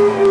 Greetings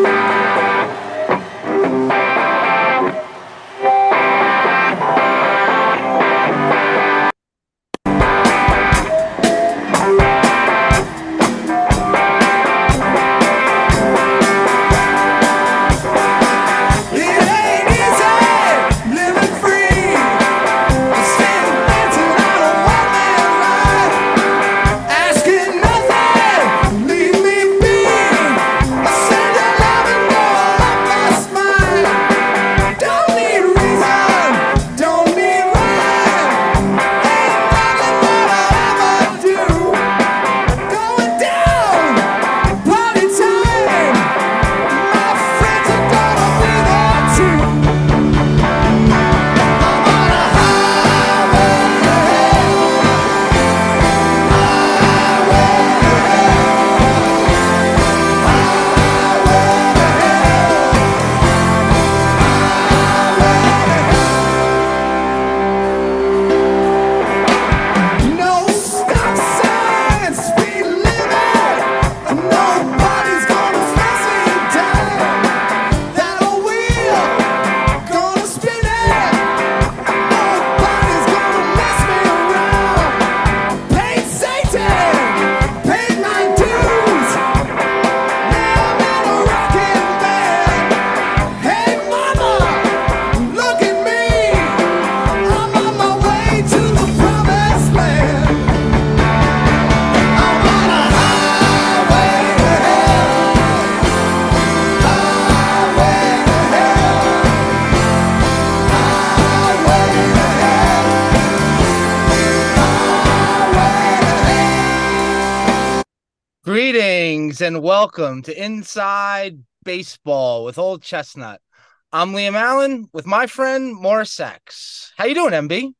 and welcome to Inside Baseball with Old Chestnut. I'm Liam Allen with my friend Morris Sachs. How you doing, MB?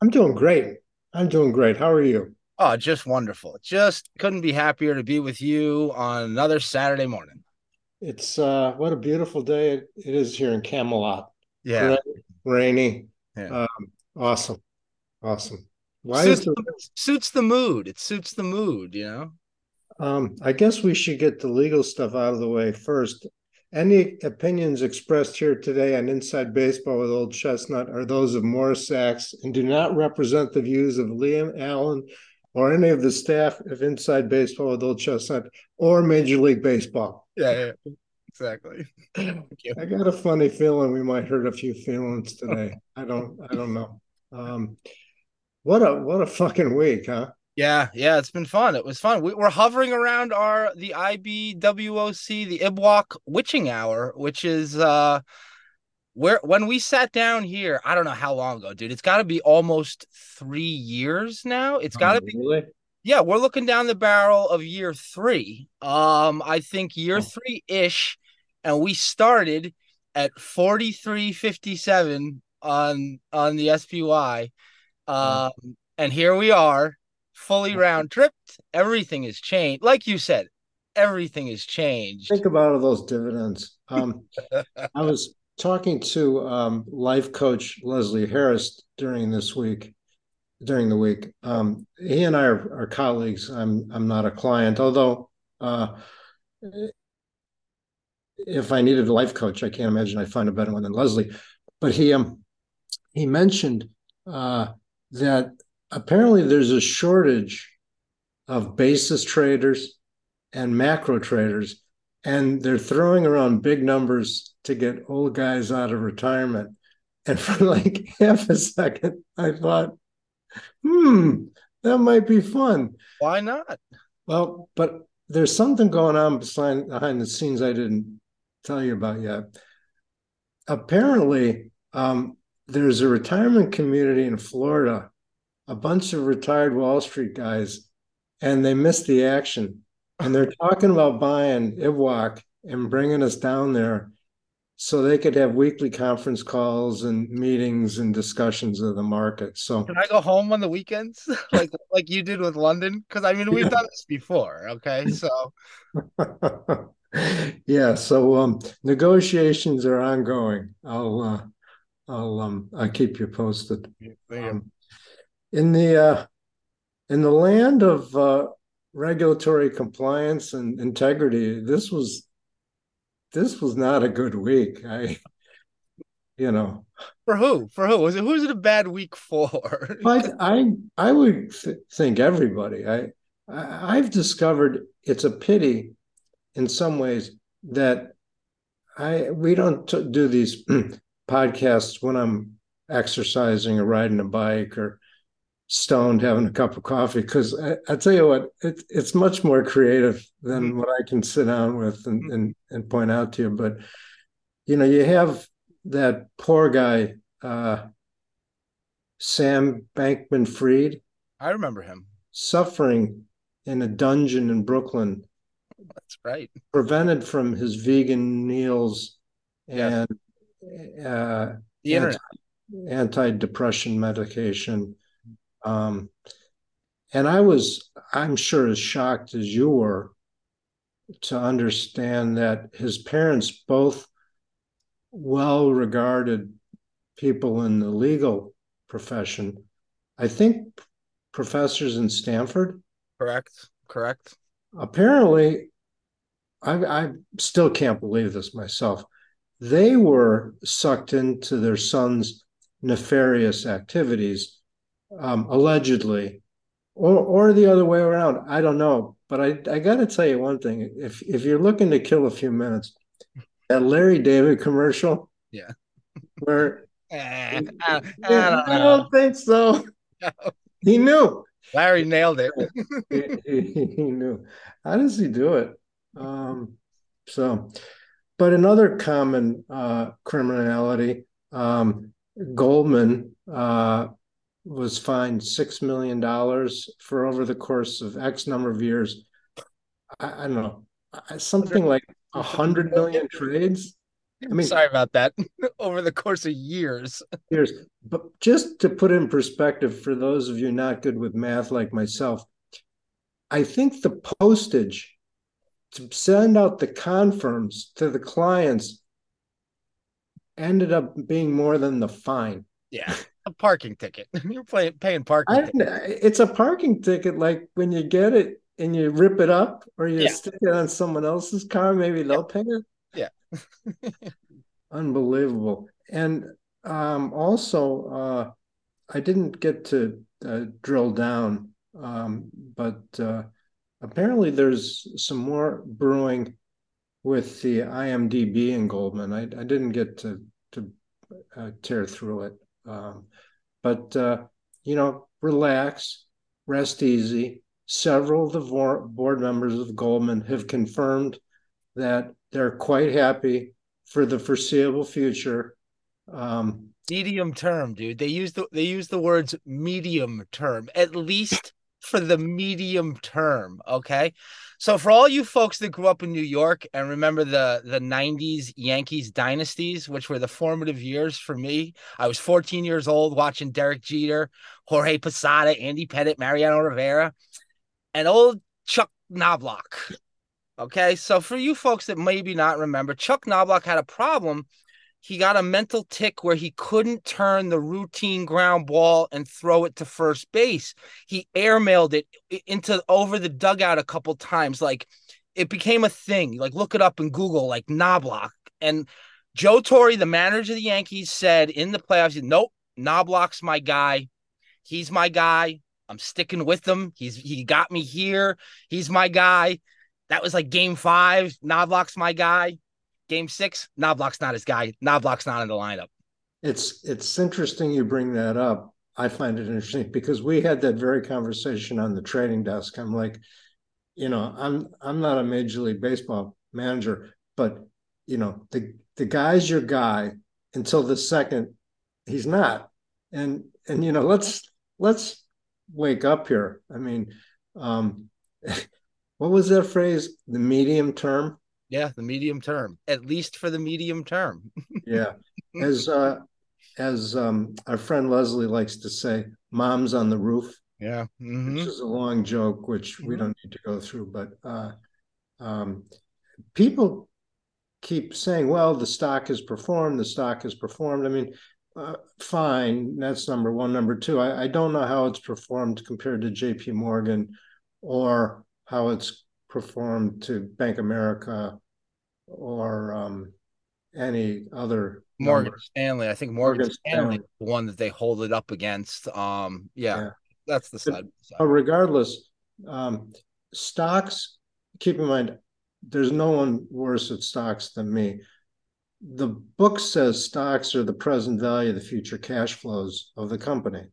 I'm doing great. I'm doing great. How are you? Oh, just wonderful. Just couldn't be happier to be with you on another Saturday morning. It's uh what a beautiful day it, is here in Camelot. Yeah. rainy. Yeah. Um, awesome. Awesome. Why suits, is the, the, suits the mood. It suits the mood, you know. Um I guess we should get the legal stuff out of the way first. Any opinions expressed here today on Inside Baseball with Old Chestnut are those of Morris Sachs and do not represent the views of Liam Allen or any of the staff of Inside Baseball with Old Chestnut or Major League Baseball. Yeah, yeah. Exactly. Thank you. I got a funny feeling we might hurt a few feelings today. I don't I don't know. Um what a what a fucking week, huh? Yeah, yeah, it's been fun. It was fun. We, we're hovering around our the IBWOC, the Ibwalk Witching Hour, which is uh where when we sat down here, I don't know how long ago, dude. It's got to be almost three years now. It's got to be. really? Yeah, we're looking down the barrel of year three. Um, I think year Oh. three ish, and we started at forty three fifty seven on on the SPY, um, and here we are, fully round tripped. Everything has changed, like you said. Everything has changed. Think about all those dividends. Um I was talking to um life coach Leslie Harris during this week, during the week. Um he and I are, are colleagues. I'm I'm not a client, although uh if I needed a life coach, I can't imagine I'd find a better one than Leslie. But he um he mentioned uh that apparently there's a shortage of basis traders and macro traders, and they're throwing around big numbers to get old guys out of retirement. And for like half a second, I thought, hmm, that might be fun. Why not? Well, but there's something going on behind, behind the scenes I didn't tell you about yet. Apparently, um, there's a retirement community in Florida, a bunch of retired Wall Street guys, and they missed the action. And they're talking about buying Ibwak and bringing us down there so they could have weekly conference calls and meetings and discussions of the market. So Can I go home on the weekends, like like you did with London? Because I mean, we've Yeah. done this before. Okay, so yeah, so um, negotiations are ongoing. I'll uh, I'll um, I'll keep you posted. Um, in the uh, in the land of uh, regulatory compliance and integrity, this was this was not a good week. I, you know, for who? For who? Was it who's it a bad week for? I I, I would th- think everybody. I, I I've discovered it's a pity, in some ways, that I we don't t- do these podcasts when I'm exercising or riding a bike or stoned having a cup of coffee because I, I, tell you what it, it's much more creative than mm-hmm. what i can sit down with and, and, and point out to you. But you know you have that poor guy uh, sam bankman freed i remember him. suffering in a dungeon in brooklyn. That's right. Prevented from his vegan meals and uh, the internet. anti-depression medication um, and I was, I'm sure, as shocked as you were to understand that his parents, both well regarded people in the legal profession, I think professors in Stanford. Correct. Correct. Apparently, I, I still can't believe this myself. They were sucked into their son's nefarious activities um, allegedly, or or the other way around. I don't know, but I I got to tell you one thing: if if you're looking to kill a few minutes, that Larry David commercial, yeah, where I, I, don't, I don't think so. No. He knew. Larry nailed it. he, he, he, knew. How does he do it? Um, so, but another common uh, criminality, um, Goldman uh, was fined six million dollars for over the course of X number of years. I, I don't know, something like a hundred million trades. I mean, sorry about that. over the course of years. Years, but just to put in perspective for those of you not good with math like myself, I think the postage to send out the confirms to the clients ended up being more than the fine. Yeah a parking ticket. You're paying paying parking. it's a parking ticket. Like when you get it and you rip it up or you yeah. stick it on someone else's car, maybe they'll pay it. Yeah. Unbelievable. And um, also, uh, I didn't get to uh, drill down, um, but uh, apparently there's some more brewing with the IMDb and Goldman. I, I didn't get to to uh, tear through it. Um, but uh, you know, relax, rest easy. Several of the board members of Goldman have confirmed that they're quite happy for the foreseeable future. Um, medium term, dude. They use the they use the words medium term, at least for the medium term. Okay. So for all you folks that grew up in New York and remember the the 90s Yankees dynasties, which were the formative years for me, I was 14 years old watching Derek Jeter, Jorge Posada, Andy Pettitte, Mariano Rivera, and old Chuck Knobloch. Okay, so for you folks that maybe not remember, Chuck Knobloch had a problem he got a mental tick where he couldn't turn the routine ground ball and throw it to first base. He airmailed it into over the dugout a couple times. Like it became a thing. Like look it up in Google, like Knobloch. And Joe Torre, the manager of the Yankees, said in the playoffs, "Nope, Knobloch's my guy. He's my guy. I'm sticking with him. He's he got me here. He's my guy." That was like game five. Knobloch's my guy. Game six, Knobloch's not his guy. Knobloch's not in the lineup. It's it's interesting you bring that up. I find it interesting because we had that very conversation on the trading desk. I'm like, you know, I'm I'm not a major league baseball manager, but you know, the the guy's your guy until the second he's not. And and you know, let's let's wake up here. I mean, um what was that phrase? The medium term? Yeah, the medium term, at least for the medium term. yeah, as uh, as um, our friend Leslie likes to say, "Mom's on the roof." Yeah, mm-hmm. which is a long joke, which we mm-hmm. don't need to go through. But uh, um, people keep saying, "Well, the stock has performed. The stock has performed." I mean, uh, fine. That's number one. Number two, I, I don't know how it's performed compared to J.P. Morgan, or how it's performed to Bank America or um, any other Morgan number. Stanley. I think Morgan, Morgan Stanley, Stanley. the one that they hold it up against. Um, yeah, Yeah. that's the side. Regardless, um, stocks, keep in mind, there's no one worse at stocks than me. The book says stocks are the present value of the future cash flows of the company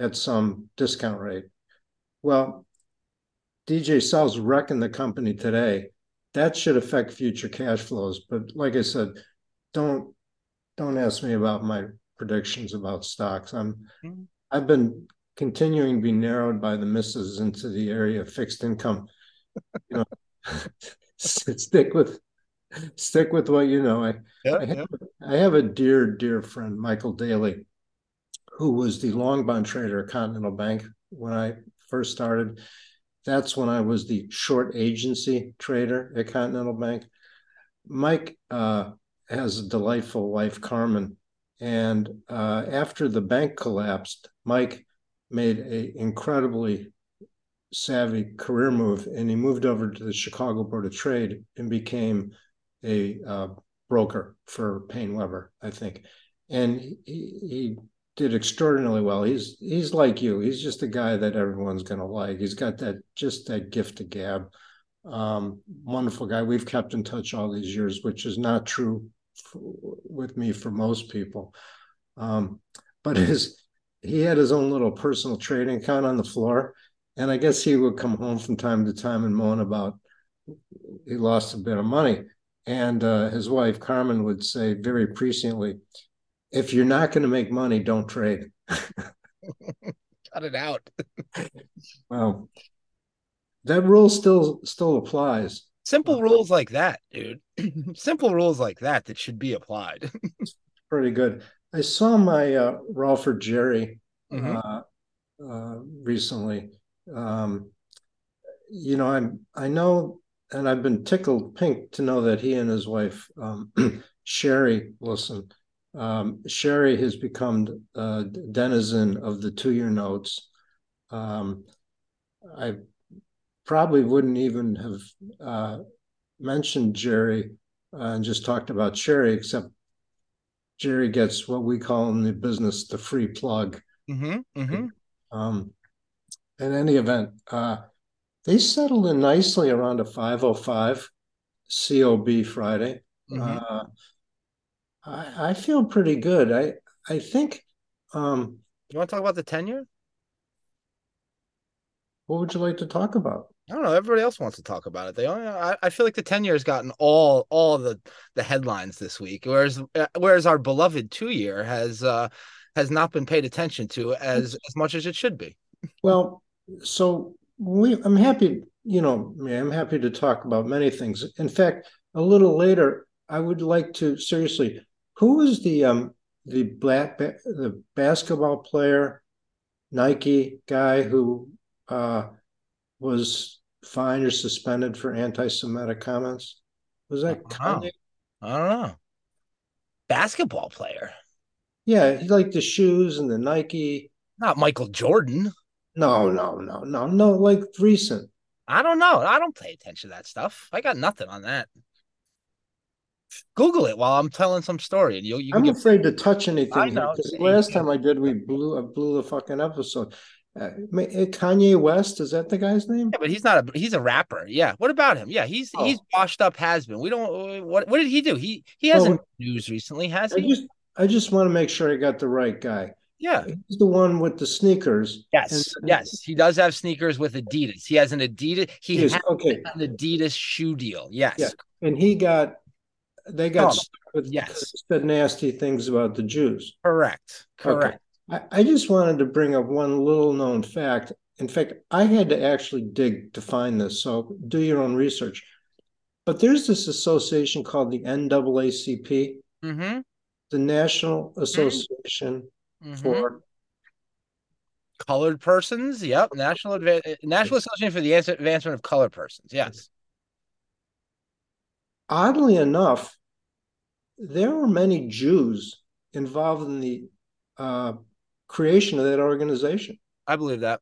at some discount rate. Well, DJ Sol's wrecking the company today. That should affect future cash flows. But like I said, don't don't ask me about my predictions about stocks. I'm Mhm. I've been continuing to be narrowed by the misses into the area of fixed income. You know, stick with stick with what you know. I Yeah, I have, I have a dear, dear friend, Michael Daly, who was the long bond trader at Continental Bank when I first started. That's when I was the short agency trader at Continental Bank. Mike uh, has a delightful wife, Carmen. And uh, after the bank collapsed, Mike made an incredibly savvy career move and he moved over to the Chicago Board of Trade and became a uh, broker for PaineWebber, I think. And he, he did extraordinarily well. He's he's like you. He's just a guy that everyone's going to like. He's got that just that gift of gab. Um, wonderful guy. We've kept in touch all these years, which is not true for, with me for most people. Um, but his he had his own little personal trading account on the floor, and I guess he would come home from time to time and moan about he lost a bit of money. And uh, his wife Carmen would say very presciently, "If you're not going to make money, don't trade." cut it out. Well, that rule still still applies. Simple rules like that, dude. Simple rules like that that should be applied. Pretty good. I saw my uh, Ralford Jerry Mhm. uh, uh, recently. Um, you know, I'm I know, and I've been tickled pink to know that he and his wife um, Sherry listen. Um, Sherry has become a denizen of the two-year notes. Um, I probably wouldn't even have uh, mentioned Jerry uh, and just talked about Sherry, except Jerry gets what we call in the business the free plug. hmm hmm Um, in any event, uh, they settled in nicely around a 505 COB Friday. Mhm. I, I feel pretty good. I I think. Um, You want to talk about the ten-year? what would you like to talk about? I don't know. Everybody else wants to talk about it. They, only, I, I feel like the ten-year has gotten all all the the headlines this week, whereas uh, whereas our beloved two year has uh has not been paid attention to as as much as it should be. Well, so we I'm happy, you know, I'm happy to talk about many things. In fact, a little later, I would like to seriously, who was the um the black the basketball player, Nike guy who uh was fined or suspended for anti-Semitic comments? Was that I don't know. Kanye? I don't know. Basketball player, Yeah, he liked the shoes and the Nike. not Michael Jordan. No, no, no, no, no, like recent. I don't know. I don't pay attention to that stuff. I got nothing on that. Google it while I'm telling some story, and you you I'm get afraid to touch anything. I know. last time I did, we blew, I blew the fucking episode. Uh, uh, Kanye West, is that the guy's name? Yeah, but he's not a he's a rapper. Yeah. What about him? Yeah, he's Oh. he's washed up has been. We don't what what did he do? He he hasn't Well, news recently, has I he? just, I just want to make sure I got the right guy. yeah. He's the one with the sneakers. Yes. And- yes. He does have sneakers with Adidas. He has an Adidas he He has okay, an Adidas shoe deal. Yes. Yeah. and he got, they got Oh, stuck with yes. said nasty things about the Jews. Correct. Okay. Correct. I, I just wanted to bring up one little known fact. In fact, I had to actually dig to find this, so do your own research. But there's this association called the NAACP, Mm-hmm. the National Association mm-hmm. for Colored persons. Yep. National Adva- National Association for the Advancement of Colored Persons. Yes. Oddly enough, there were many Jews involved in the uh, creation of that organization. I believe that.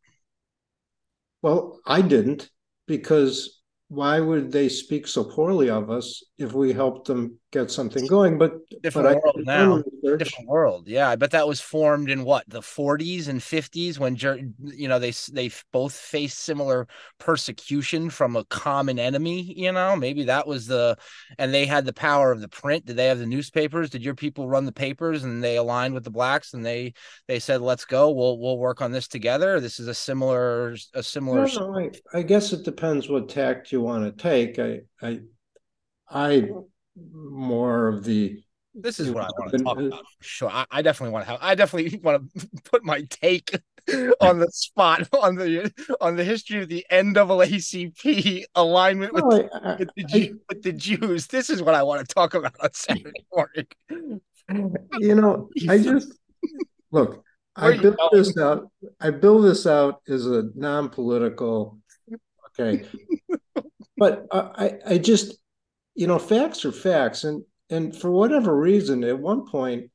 Well, I didn't because why would they speak so poorly of us if we helped them get something going? But different but world now. Different world, yeah. I bet that was formed in what the 40s and 50s when you know they they both faced similar persecution from a common enemy. You know, maybe that was the, and they had the power of the print. Did they have the newspapers? Did your people run the papers and they aligned with the blacks and they they said, "Let's go. We'll we'll work on this together." This is a similar a similar. No, no, I, I guess it depends what tact you want to take. I, I, I more of the This is what I want to talk about sure. I, I definitely want to have. I definitely want to put my take on the spot on the on the history of the NAACP alignment with, No, I- I- with, the, I- with the Jews. This is what I want to talk about on Saturday morning. you know, I just look. I you built going? this out. I build this out as a non-political. Okay, but I, I, I just, you know, facts are facts, and and for whatever reason, at one point,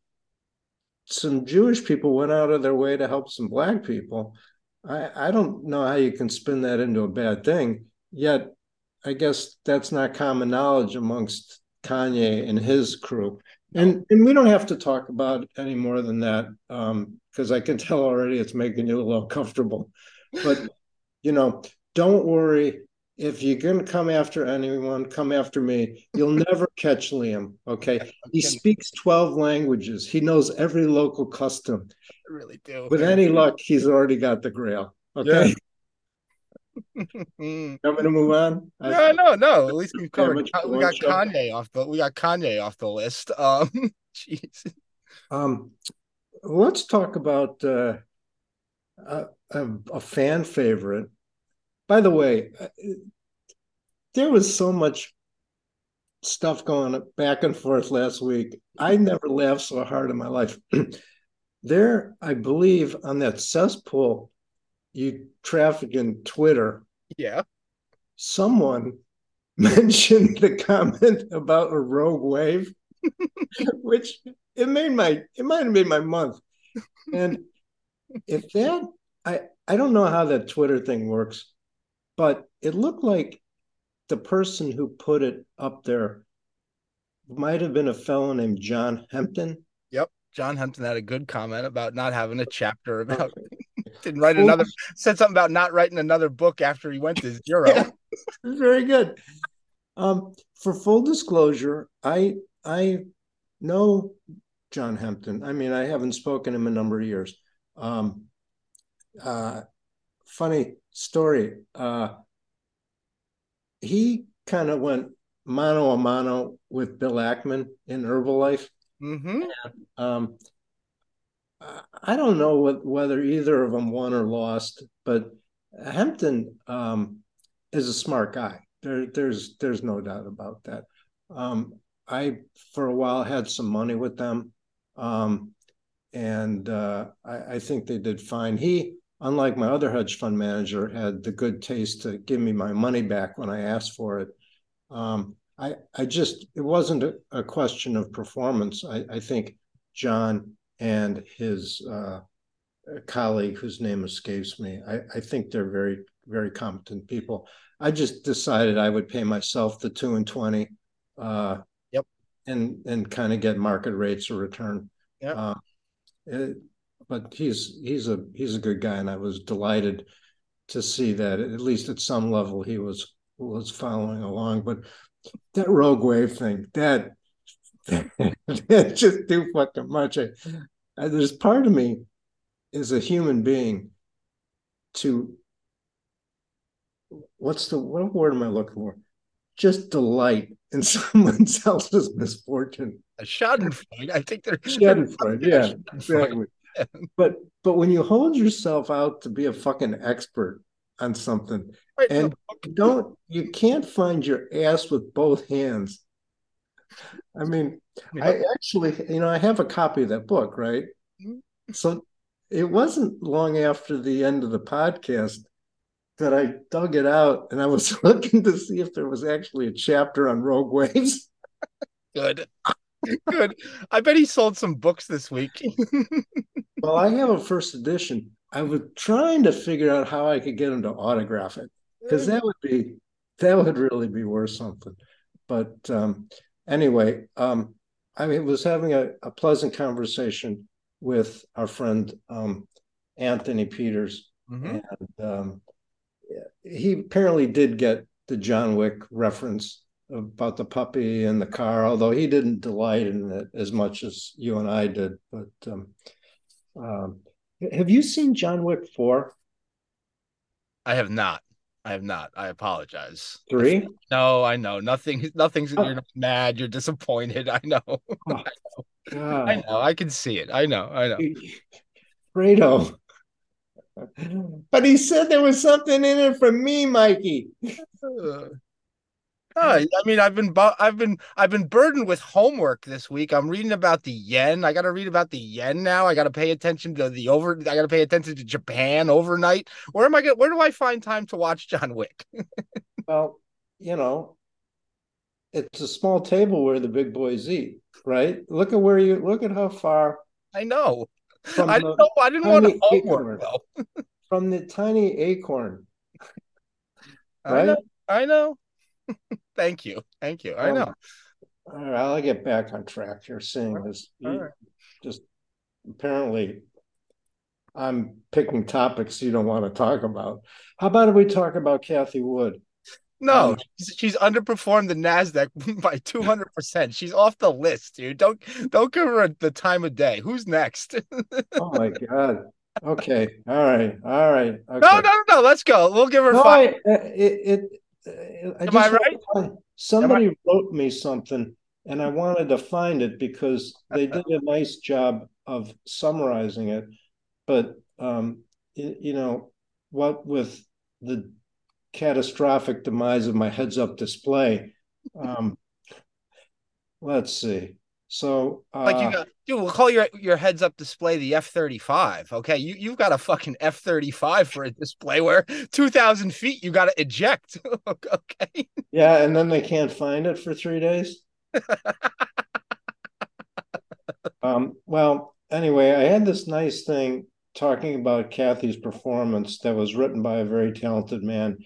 some Jewish people went out of their way to help some black people. I, I don't know how you can spin that into a bad thing. Yet, I guess that's not common knowledge amongst Kanye and his crew. And and we don't have to talk about it any more than that, um, because I can tell already it's making you a little uncomfortable. But you know, don't worry. If you're gonna come after anyone, come after me. You'll never catch Liam. Okay. He speaks 12 languages. He knows every local custom. I really do. With any luck, he's already got the grail. Okay. Mm. I'm gonna move on. I- No, no, no. At least we've covered. We got show. Kanye off the. We got Kanye off the list. Um, jeez. Um, let's talk about uh, a, a, a fan favorite. By the way, uh, there was so much stuff going back and forth last week. I never laughed so hard in my life. there, I believe, on that cesspool you traffic in Twitter, Yeah. someone mentioned the comment about a rogue wave, which it made my it might have made my month. And if that I I don't know how that Twitter thing works, but it looked like the person who put it up there might have been a fellow named John Hempton. Yep. John Hempton had a good comment about not having a chapter about didn't write another said something about not writing another book after he went to zero. Yeah. Very good. Um, for full disclosure, I I know John Hempton. I mean, I haven't spoken to him in a number of years. Um, uh, funny story. Uh, he kind of went mano a mano with Bill Ackman in Herbalife. Mm-hmm. Um, I- don't know what, whether either of them won or lost, but Hempton um, is a smart guy. There, there's there's no doubt about that. Um, I for a while had some money with them, um, and uh, I, I think they did fine. He, unlike my other hedge fund manager, had the good taste to give me my money back when I asked for it. Um, I I just it wasn't a, a question of performance. I, I think John and his uh, colleague, whose name escapes me, I, I think they're very very competent people. I just decided I would pay myself the two and twenty, uh, Yep. and and kind of get market rates of return. Yep. Uh, it- but he's he's a he's a good guy, and I was delighted to see that at least at some level he was was following along. But that rogue wave thing, that that's just too fucking much. I, I, there's part of me as a human being to what's the what word am I looking for? Just delight in someone else's misfortune. A Schadenfreude. I think they're Schadenfreude, yeah, exactly. But but when you hold yourself out to be a fucking expert on something, Right, and don't you can't find your ass with both hands. I mean, yeah. I actually, you know, I have a copy of that book, right? Mhm. So it wasn't long after the end of the podcast that I dug it out and I was looking to see if there was actually a chapter on rogue waves. good. Good. I bet he sold some books this week. Well, I have a first edition. I was trying to figure out how I could get him to autograph it because that would be that would really be worth something. But um, anyway, um, I was having a, a, pleasant conversation with our friend um, Anthony Peters, mm-hmm. and um, he apparently did get the John Wick reference about the puppy and the car, although he didn't delight in it as much as you and I did. But um, um, have you seen John Wick four? I have not. I have not. I apologize. Three? No, I know. Nothing. Nothing's. Oh. You're not mad. You're disappointed. I know. Oh, I know. I know. I can see it. I know. I know. Fredo. But he said there was something in it for me, Mikey. I mean, I've been I've been I've been burdened with homework this week. I'm reading about the yen. I got to read about the yen now. I got to pay attention to the over. I got to pay attention to Japan overnight. Where am I going? Where do I find time to watch John Wick? well, you know, it's a small table where the big boys eat, right? Look at where you look at how far. I know. I didn't know. I didn't want homework though. from the tiny acorn. Right? I know. I know. Thank you. Thank you. I know. All right, I'll get back on track here, seeing right. just apparently I'm picking topics you don't want to talk about. How about if we talk about Cathie Wood? No, um, she's, underperformed the Nasdaq by two hundred percent. She's off the list, dude. Don't don't give her the time of day. Who's next? oh my god. Okay. All right. All right. Okay. No, no, no, Let's go. We'll give her no, five. I, it, it, I Am I right? Somebody I... wrote me something, and I wanted to find it because they did a nice job of summarizing it. But um, it, you know, what with the catastrophic demise of my heads-up display, um, let's see. So uh, like you uh, got dude, we'll call your your heads up display the F thirty five. Okay, you you've got a fucking F thirty five for a display where two thousand feet you got to eject. okay. Yeah, and then they can't find it for three days. um. Well, anyway, I had this nice thing talking about Cathie's performance that was written by a very talented man,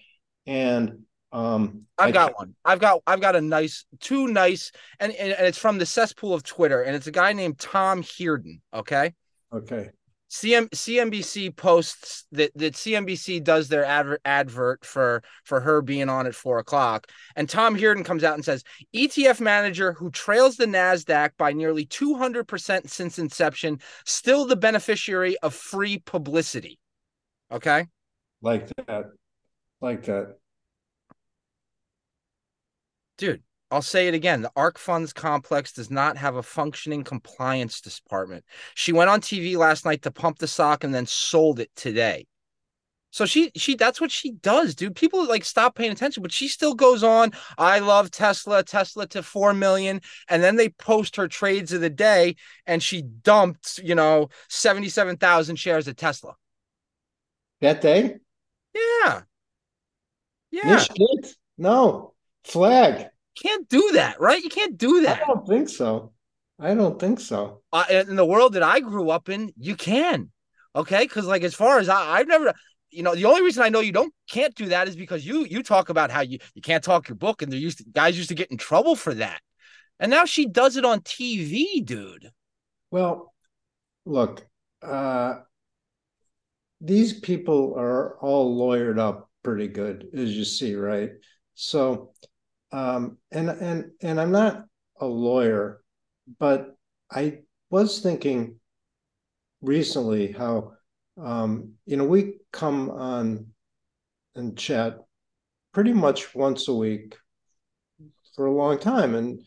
and um, I've I, got one. I've got I've got a nice two nice and, and, and it's from the cesspool of Twitter and it's a guy named Tom Hearden. Okay. Okay. CM, CNBC posts that, that CNBC does their advert advert for for her being on at four o'clock, and Tom Hearden comes out and says ETF manager who trails the Nasdaq by nearly two hundred percent since inception, still the beneficiary of free publicity. Okay, like that, like that dude, I'll say it again. The ARK Funds complex does not have a functioning compliance department. She went on TV last night to pump the stock and then sold it today. So she she that's what she does, dude. People like stop paying attention, but she still goes on. I love Tesla, Tesla to 4 million, and then they post her trades of the day and she dumped, you know, 77,000 shares of Tesla. That day? Yeah. Yeah. No. Flag. Can't do that, right? You can't do that. I don't think so. I don't think so. Uh, in the world that I grew up in, you can. Okay, because like as far as I, I've never, you know, the only reason I know you don't can't do that is because you you talk about how you you can't talk your book, and there used to, guys used to get in trouble for that, and now she does it on TV, dude. Well, look, uh, these people are all lawyered up pretty good, as you see, right? So um, and and and I'm not a lawyer, but I was thinking recently how um, you know we come on and chat pretty much once a week for a long time, and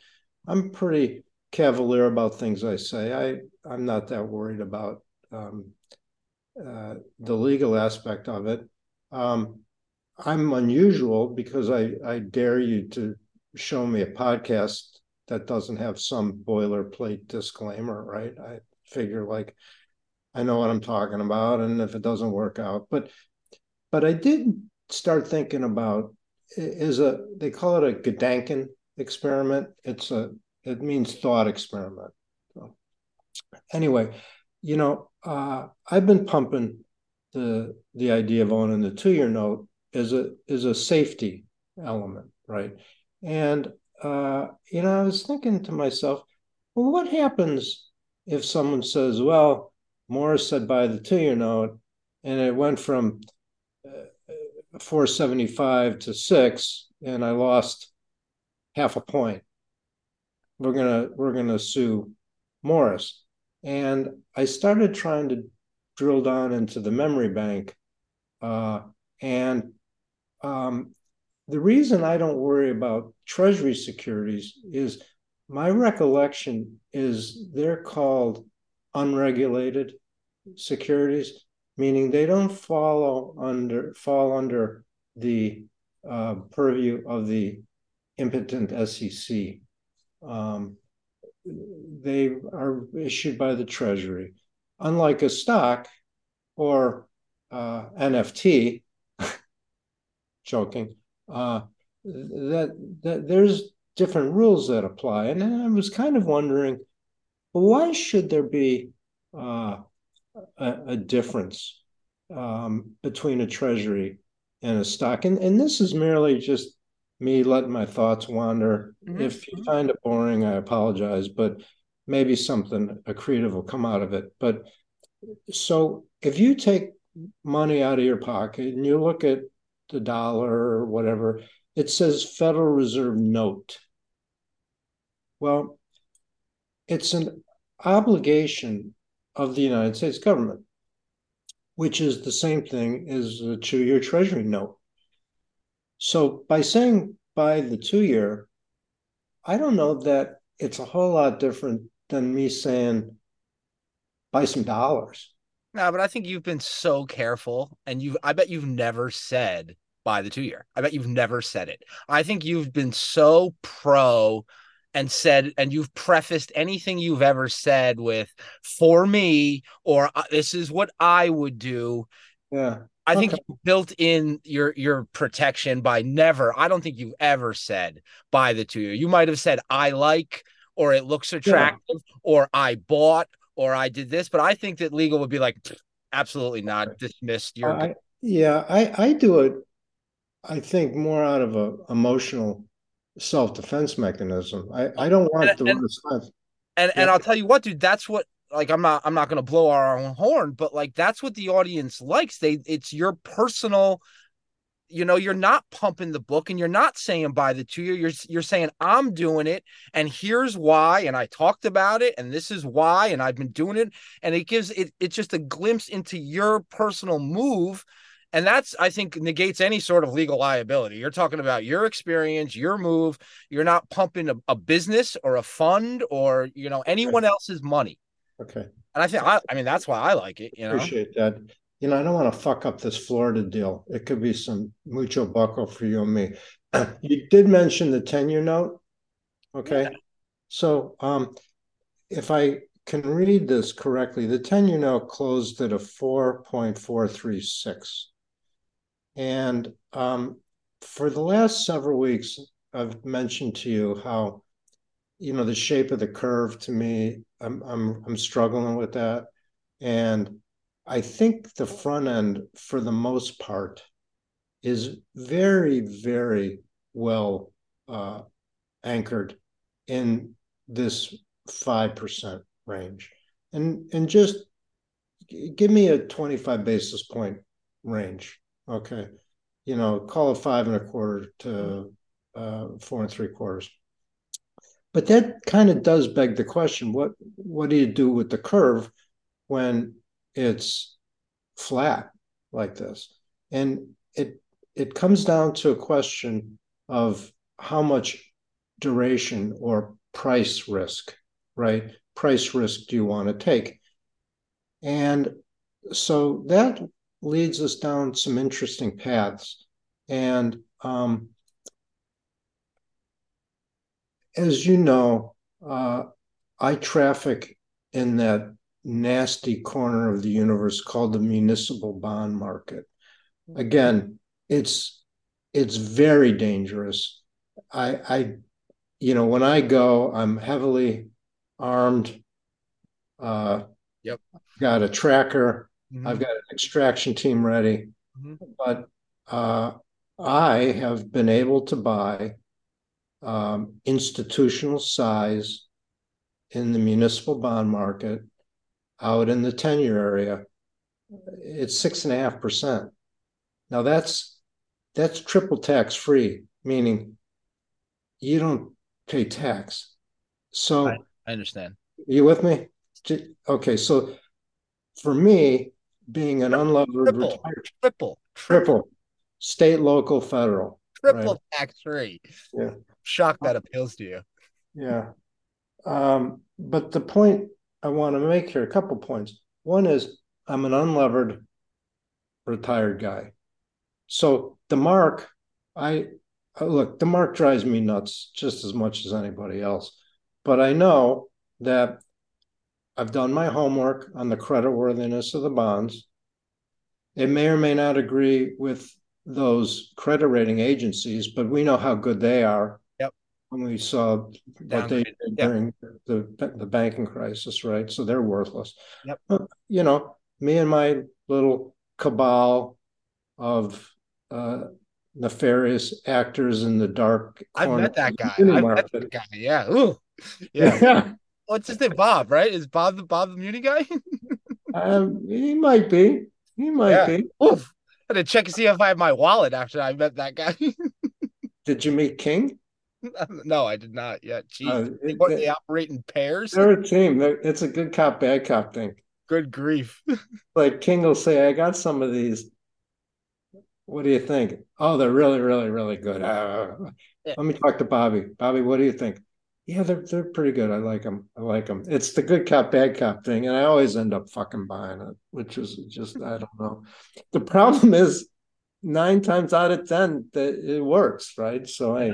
I'm pretty cavalier about things I say. I I'm not that worried about um, uh, the legal aspect of it. Um, I'm unusual because I, I dare you to show me a podcast that doesn't have some boilerplate disclaimer, right? I figure like I know what I'm talking about, and if it doesn't work out, but but I did start thinking about is a they call it a Gedanken experiment. It's a it means thought experiment. So anyway, you know, uh, I've been pumping the the idea of owning the two year note is a is a safety element, right? And uh, you know, I was thinking to myself, well, what happens if someone says, well, Morris said buy the two-year note, and it went from uh, 475 to six, and I lost half a point. We're gonna we're gonna sue Morris. And I started trying to drill down into the memory bank. Uh, and um, the reason I don't worry about Treasury securities is my recollection is they're called unregulated securities, meaning they don't follow under fall under the uh, purview of the impotent SEC. Um, they are issued by the Treasury. Unlike a stock or uh, NFT, joking, uh, that, that there's different rules that apply. And I was kind of wondering, why should there be uh, a, a, difference um, between a treasury and a stock? And, and this is merely just me letting my thoughts wander. Mm-hmm. If you find it boring, I apologize, but maybe something a creative will come out of it. But so if you take money out of your pocket and you look at the dollar or whatever, it says Federal Reserve note. Well, it's an obligation of the United States government, which is the same thing as a two year Treasury note. So by saying by the two year, I don't know that it's a whole lot different than me saying buy some dollars. No, but I think you've been so careful and you've—I bet you've never said buy the two year. I bet you've never said it. I think you've been so pro and said and you've prefaced anything you've ever said with for me or uh, this is what I would do. Yeah. I think okay. you built in your your protection by never. I don't think you've ever said buy the two year. You might have said I like or it looks attractive yeah. or I bought or I did this, but I think that legal would be like absolutely not dismissed. Your I, yeah, I I do it. I think more out of a emotional self defense mechanism. I I don't want and, the and, and, and, and I'll tell you what, dude. That's what like I'm not I'm not going to blow our own horn, but like that's what the audience likes. They it's your personal you know you're not pumping the book and you're not saying by the two year you're you're saying I'm doing it and here's why and I talked about it and this is why and I've been doing it and it gives it it's just a glimpse into your personal move and that's i think negates any sort of legal liability you're talking about your experience your move you're not pumping a, a business or a fund or you know anyone else's money Okay. And I think I, I mean that's why I like it. You know, appreciate that. You know, I don't want to fuck up this Florida deal. It could be some mucho bucko for you and me. you did mention the ten-year note. Okay. Yeah. So um if I can read this correctly, the 10-year note closed at a 4.436. And um, for the last several weeks, I've mentioned to you how you know the shape of the curve to me i'm i'm i'm struggling with that and i think the front end for the most part is very very well uh, anchored in this 5% range. And and just give me a 25 basis point range okay? You know call it five and a quarter to uh, four and three quarters. But that kind of does beg the question: what what do you do with the curve when it's flat like this? And it it comes down to a question of how much duration or price risk, right? Price risk do you want to take? And so that leads us down some interesting paths. And um, as you know, uh, I traffic in that nasty corner of the universe called the municipal bond market. Again, it's it's very dangerous. I, I you know, when I go, I'm heavily armed. Uh, yep. Got a tracker. Mm-hmm. I've got an extraction team ready. Mm-hmm. But uh, I have been able to buy um, institutional size in the municipal bond market out in the 10 year area. It's six and a half percent. Now that's that's triple tax free, meaning you don't pay tax. So I, I understand. You with me? Okay, so for me, being an unlevered triple, retired triple, triple, state, local, federal, triple right? tax free. Yeah, shocked that appeals to you. Yeah, um, but the point I want to make here, a couple points. One is I'm an unlevered retired guy, so the mark, I uh, look, the mark drives me nuts just as much as anybody else, but I know that I've done my homework on the creditworthiness of the bonds. It may or may not agree with those credit rating agencies, but we know how good they are. We saw what they did yep. during the the banking crisis, right? So they're worthless. Yep. you know, me and my little cabal of uh, nefarious actors in the dark. I've met that guy. I've met that guy. Yeah. Ooh. Yeah. yeah. What's his name? Bob, right? Is Bob the Bob the Muni guy? um, he might be. He might yeah. be. Oof. I had to check and see if I have my wallet after I met that guy. did you meet King? No, I did not yet. Uh, they, what, they operate in pairs? They're a team. It's a good cop, bad cop thing. Good grief. like King will say, I got some of these. What do you think? Oh, they're really, really, really good. Uh, yeah. Let me talk to Bobby. Bobby, what do you think? yeah, they're they're pretty good. I like them. I like them. It's the good cop, bad cop thing, and I always end up fucking buying it, which is just I don't know. The problem is nine times out of ten that it works, right? So hey,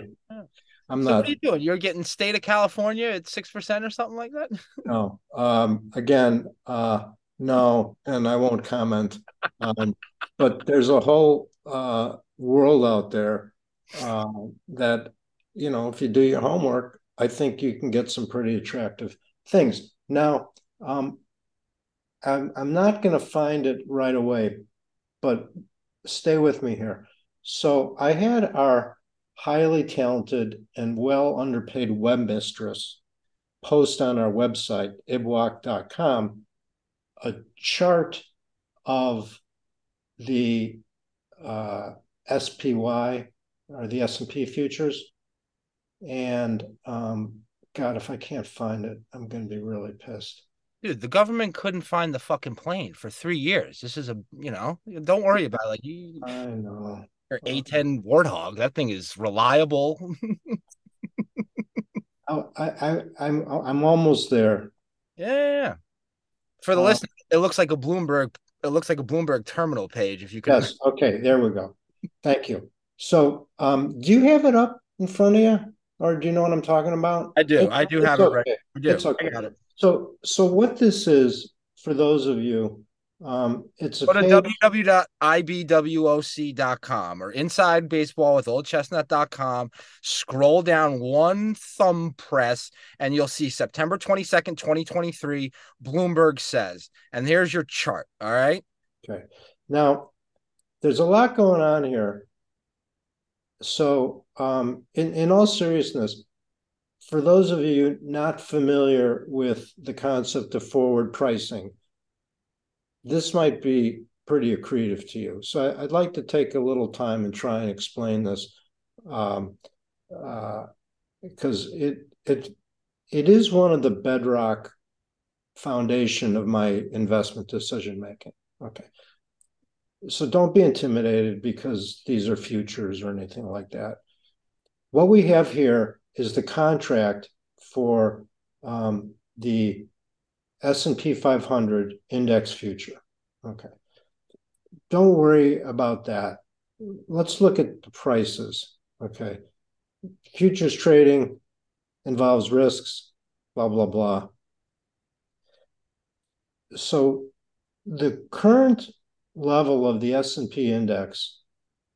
I'm so not. What are you doing? You're getting state of California at six percent or something like that? No. Um. Again, uh, no, and I won't comment. Um, but there's a whole uh world out there uh, that you know if you do your homework I think you can get some pretty attractive things. Now, um, I'm, I'm not going to find it right away, but stay with me here. So I had our highly talented and well underpaid web mistress post on our website, ibwoc.com, a chart of the uh, SPY or the S&P futures and um, God, if I can't find it, I'm going to be really pissed. Dude, the government couldn't find the fucking plane for three years. This is a, you know, don't worry about it. Like you, I know. Your A10 Warthog, that thing is reliable. I, I, I'm, I'm almost there. Yeah. For the uh, listener, it looks like a Bloomberg. It looks like a Bloomberg terminal page. If you can. Yes. Okay. There we go. Thank you. So, um, do you have it up in front of you? or do you know what I'm talking about? I do. It's, I do have okay. it right. I do. It's okay. It. So, so what this is for those of you, um, it's a go to www.ibwoc.com or inside baseball with oldchestnut.com. Scroll down one thumb press, and you'll see September 22nd, 2023. Bloomberg says, and here's your chart. All right. Okay. Now, there's a lot going on here so, um, in, in all seriousness, for those of you not familiar with the concept of forward pricing, this might be pretty accretive to you. So I, would like to take a little time and try and explain this, um, uh, because it it it is one of the bedrock foundation of my investment decision making. Okay, so don't be intimidated because these are futures or anything like that. What we have here is the contract for um, the S&P 500 index future. Okay. Don't worry about that. Let's look at the prices. Okay. Futures trading involves risks, blah, blah, blah. So the current level of the S&P index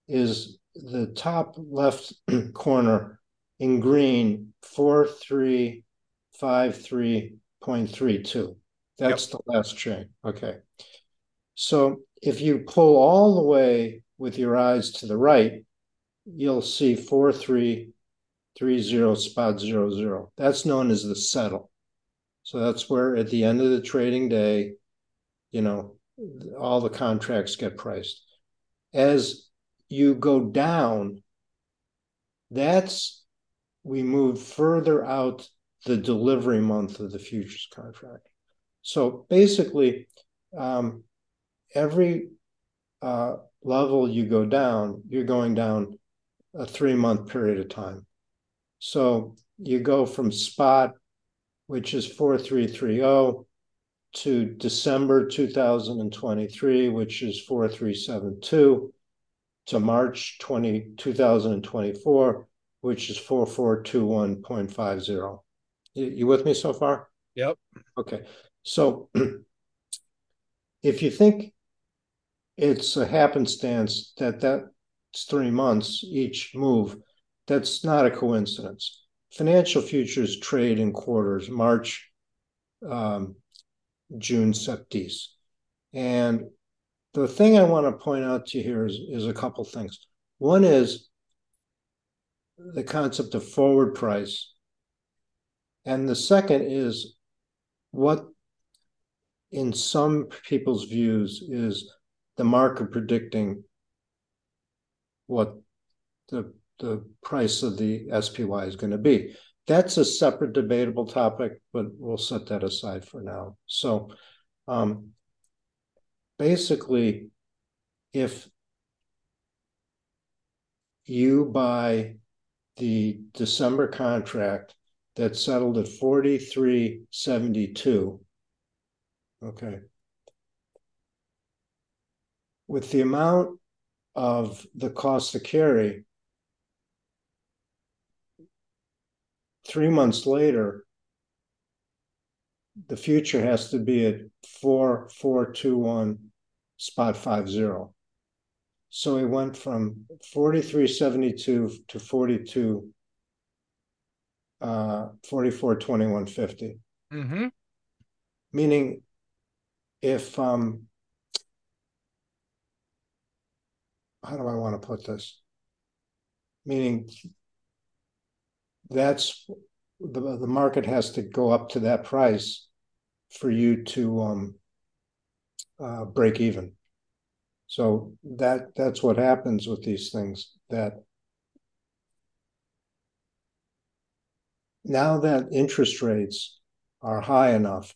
is the top left corner in green 4353.32. That's yep. the last chain. Okay. So if you pull all the way with your eyes to the right, you'll see 4330 spot zero zero. That's known as the settle. So that's where at the end of the trading day, you know, all the contracts get priced. As you go down, that's we move further out the delivery month of the futures contract. So basically, um, every uh, level you go down, you're going down a three month period of time. So you go from spot, which is 4330, to December 2023, which is 4372, to March 20, 2024, which is 4421.50. You, with me so far? Yep. Okay. So if you think it's a happenstance that that's three months each move, that's not a coincidence. Financial futures trade in quarters, March, um, June, Septis. And the thing I want to point out to you here is, is a couple things. One is the concept of forward price. And the second is what, in some people's views, is the market predicting what the, the price of the SPY is going to be. That's a separate debatable topic, but we'll set that aside for now. So um, basically, if you buy the December contract that settled at 4372, okay, with the amount of the cost to carry, three months later, the future has to be at 4421 spot 50. So it went from 4372 to 42 uh 442150. Mm-hmm. Meaning if um how do I want to put this? Meaning that's the the market has to go up to that price for you to um, uh, break even. So that that's what happens with these things. That now that interest rates are high enough,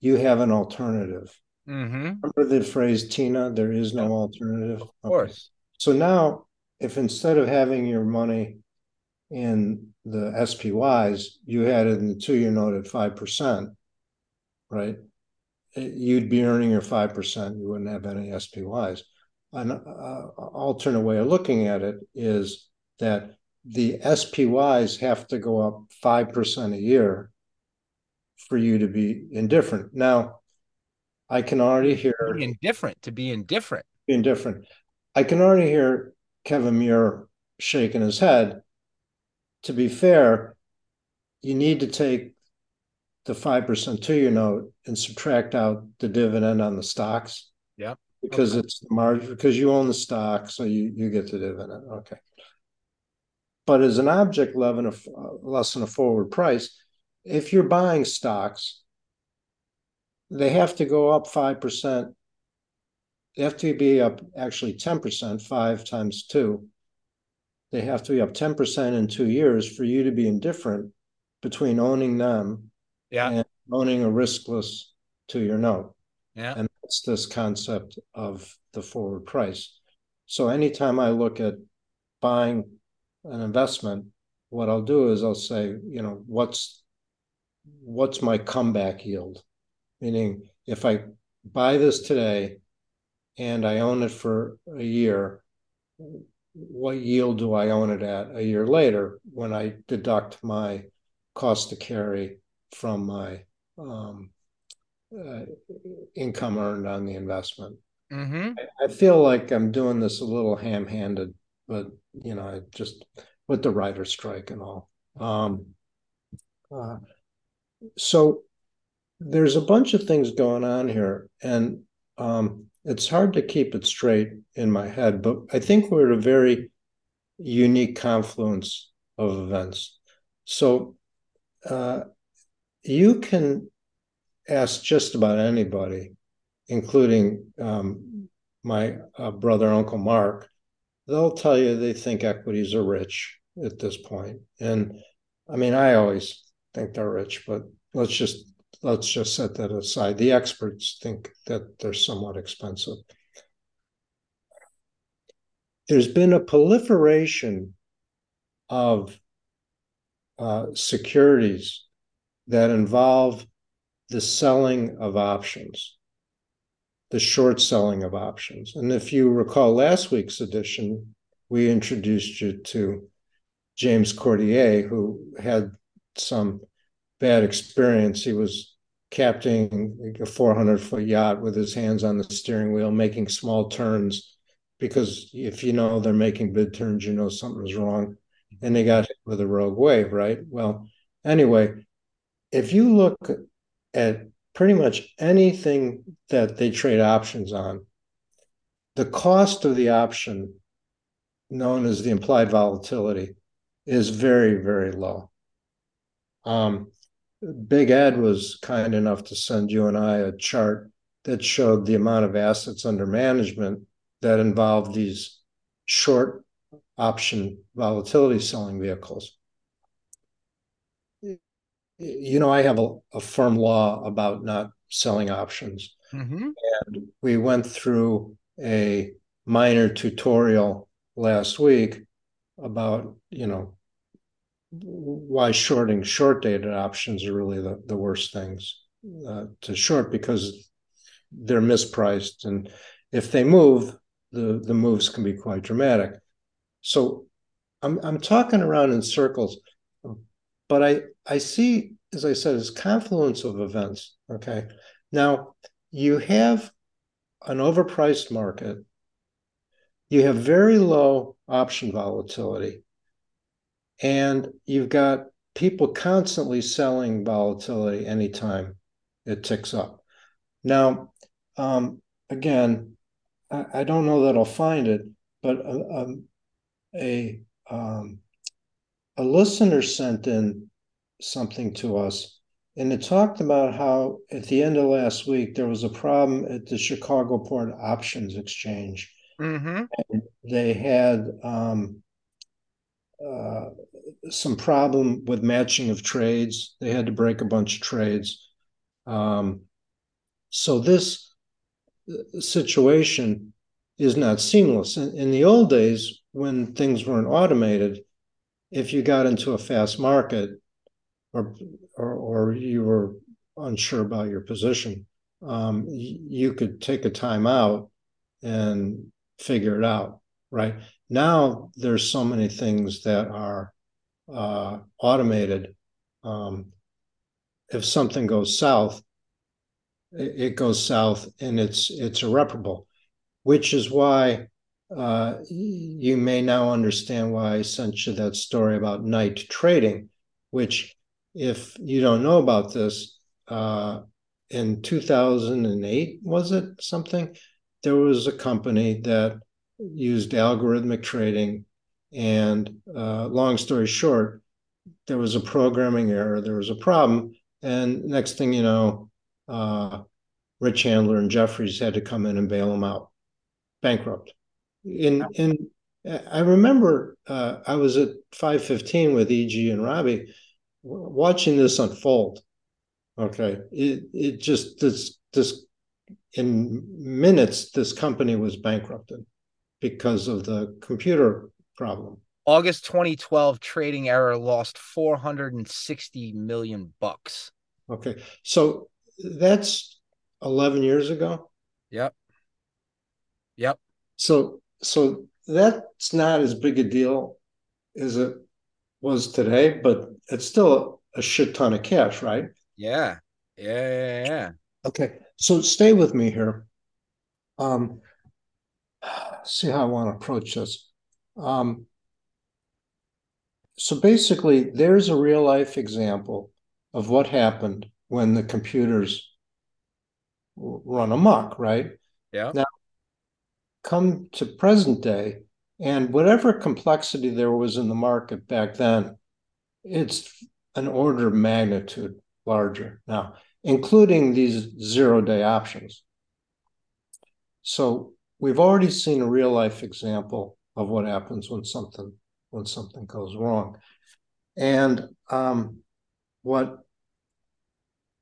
you have an alternative. Mm-hmm. Remember the phrase Tina, there is no alternative? Of course. Okay. So now, if instead of having your money in the SPYs, you had it in the two year note at 5%, right? You'd be earning your 5%, you wouldn't have any SPYs. An uh, alternate way of looking at it is that the SPYs have to go up 5% a year for you to be indifferent. Now, I can already hear indifferent to be indifferent. Indifferent. I can already hear Kevin Muir shaking his head. To be fair, you need to take the five percent to your note and subtract out the dividend on the stocks. Yeah. Because okay. it's the margin because you own the stock, so you you get the dividend. Okay. But as an object level, uh, less than a forward price, if you're buying stocks they have to go up 5%. They have to be up actually 10%, five times two. They have to be up 10% in two years for you to be indifferent between owning them yeah. and owning a riskless two year note. Yeah. And that's this concept of the forward price. So anytime I look at buying an investment, what I'll do is I'll say, you know, what's what's my comeback yield? meaning if I buy this today and I own it for a year, what yield do I own it at a year later when I deduct my cost to carry from my um, uh, income earned on the investment? Mm-hmm. I, I, feel like I'm doing this a little ham handed, but you know, just with the writer strike and all. Um, uh, so there's a bunch of things going on here, and um, it's hard to keep it straight in my head. But I think we're at a very unique confluence of events. So uh, you can ask just about anybody, including um, my uh, brother, Uncle Mark, they'll tell you they think equities are rich at this point. And I mean, I always think they're rich, but let's just let's just set that aside. The experts think that they're somewhat expensive. There's been a proliferation of uh, securities that involve the selling of options, the short selling of options. And if you recall last week's edition, we introduced you to James Cordier, who had some bad experience. He was captaining a 400 foot yacht with his hands on the steering wheel, making small turns. Because if you know they're making big turns, you know something's wrong. And they got hit with a rogue wave, right? Well, anyway, if you look at pretty much anything that they trade options on, the cost of the option, known as the implied volatility, is very, very low. Um, Big Ed was kind enough to send you and I a chart that showed the amount of assets under management that involved these short option volatility selling vehicles. You know, I have a, a firm law about not selling options. Mm-hmm. And we went through a minor tutorial last week about, you know, why shorting short dated options are really the, the worst things uh, to short because they're mispriced and if they move the the moves can be quite dramatic so i'm i'm talking around in circles but i i see as i said this confluence of events okay? Now you have an overpriced market. You have very low option volatility. And you've got people constantly selling volatility anytime it ticks up. Now, um, again, I, I, don't know that I'll find it, but a, um, a, um, a listener sent in something to us, and it talked about how at the end of last week there was a problem at the Chicago Board Options Exchange. Mm-hmm. they had um, uh, some problem with matching of trades. They had to break a bunch of trades. Um, so this uh, situation is not seamless. In, in, the old days, when things weren't automated, if you got into a fast market or or, or you were unsure about your position, um, you could take a time out and figure it out, right? Now there's so many things that are uh, automated. Um, if something goes south, it, it, goes south and it's it's irreparable, which is why uh, you may now understand why I sent you that story about Knight trading, which if you don't know about this, uh, in 2008 was it something? There was a company that used algorithmic trading. And uh, long story short, there was a programming error, there was a problem. And next thing you know, uh, Rich Handler and Jefferies had to come in and bail them out, bankrupt. In in I remember uh, I was at 515 with EG and Robbie watching this unfold. Okay. It it just this this in minutes this company was bankrupted because of the computer problem. August 2012 trading error lost 460 million bucks. Okay. So that's 11 years ago. Yep. Yep. So so that's not as big a deal as it was today, but it's still a shit ton of cash, right? Yeah. Yeah, yeah, yeah. Okay. So stay with me here. Um see how I want to approach this. Um, so basically, there's a real life example of what happened when the computers run amok, right? Yeah. Now, come to present day, And whatever complexity there was in the market back then, it's an order of magnitude larger now, including these zero day options. So we've already seen a real life example of what happens when something when something goes wrong. And um, what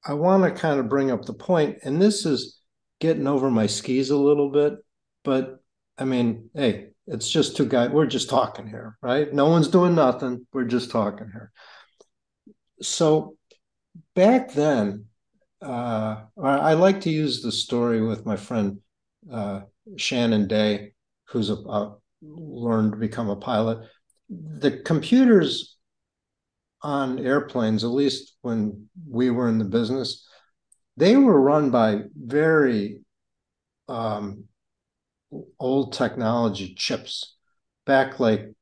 I want to kind of bring up the point, and this is getting over my skis a little bit, but I mean, hey, it's just two guys. We're just talking here, right? No one's doing nothing. We're just talking here. So back then, uh, I like to use the story with my friend uh, Shannon Day, who's a, a, learned to become a pilot. The computers on airplanes, at least when we were in the business, they were run by very um, old technology chips back like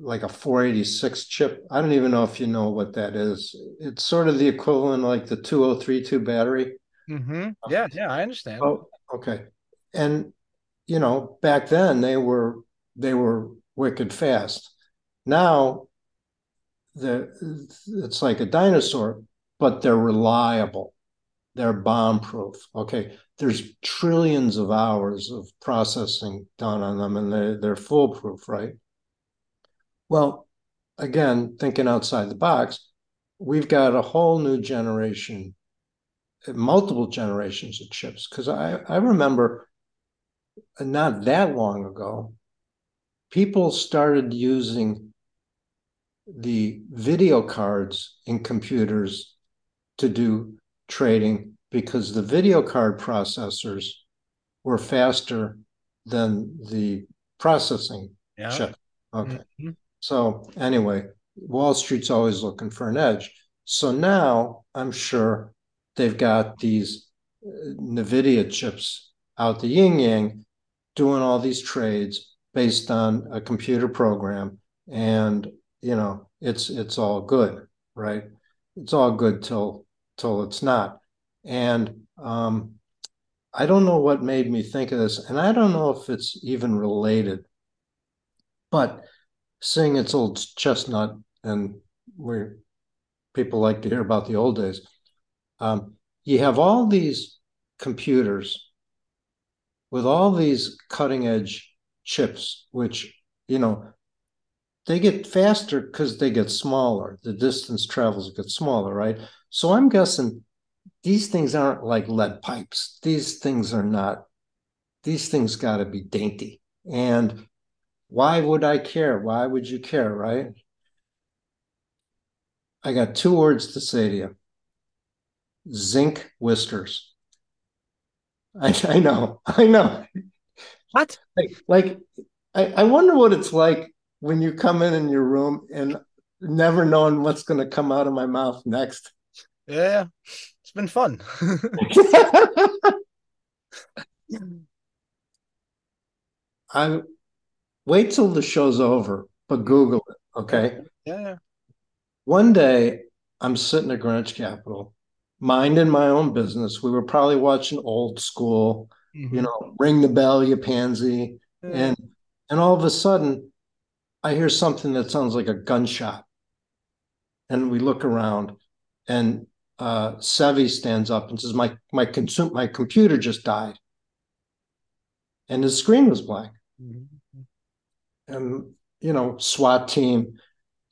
like a 486 chip. I don't even know if you know what that is. It's sort of the equivalent like the 2032 battery. Mm-hmm. Yeah, yeah, I understand. Oh, okay. And you know, back then they were they were wicked fast. Now the it's like a dinosaur, but they're reliable. They're bomb proof. Okay there's trillions of hours of processing done on them and they're, they're foolproof, right? Well, again, thinking outside the box, we've got a whole new generation, eh, multiple generations of chips. Because I, I remember uh, not that long ago, people started using the video cards in computers to do trading because the video card processors were faster than the processing yeah. chip. Okay. Mm-hmm. So anyway, Wall Street's always looking for an edge. So now I'm sure they've got these uh, NVIDIA chips out the yin yang doing all these trades based on a computer program. And, you know, it's it's all good, right? It's all good till till it's not. And um, I don't know what made me think of this, and I don't know if it's even related. But seeing it's old chestnut, and where people like to hear about the old days, um, you have all these computers with all these cutting edge chips, which you know they get faster because they get smaller. The distance travels get smaller, right? So I'm guessing these things aren't like lead pipes. These things are not, these things got to be dainty. And why would I care? Why would you care, right? I got two words to say to you zinc whiskers. I, I know, I know. What? Like, like I, I wonder what it's like when you come in in your room and never knowing what's going to come out of my mouth next. Yeah. It's been fun. I wait till the show's over, but Google it, okay? Yeah, yeah. One day I'm sitting at Greenwich Capital, minding my own business. We were probably watching old school, mm-hmm. you know, ring the bell, you pansy. Yeah. And and all of a sudden I hear something that sounds like a gunshot. And we look around and uh, Sevi stands up and says, "My my consume my computer just died," and the screen was blank. Mm-hmm. And you know, SWAT team,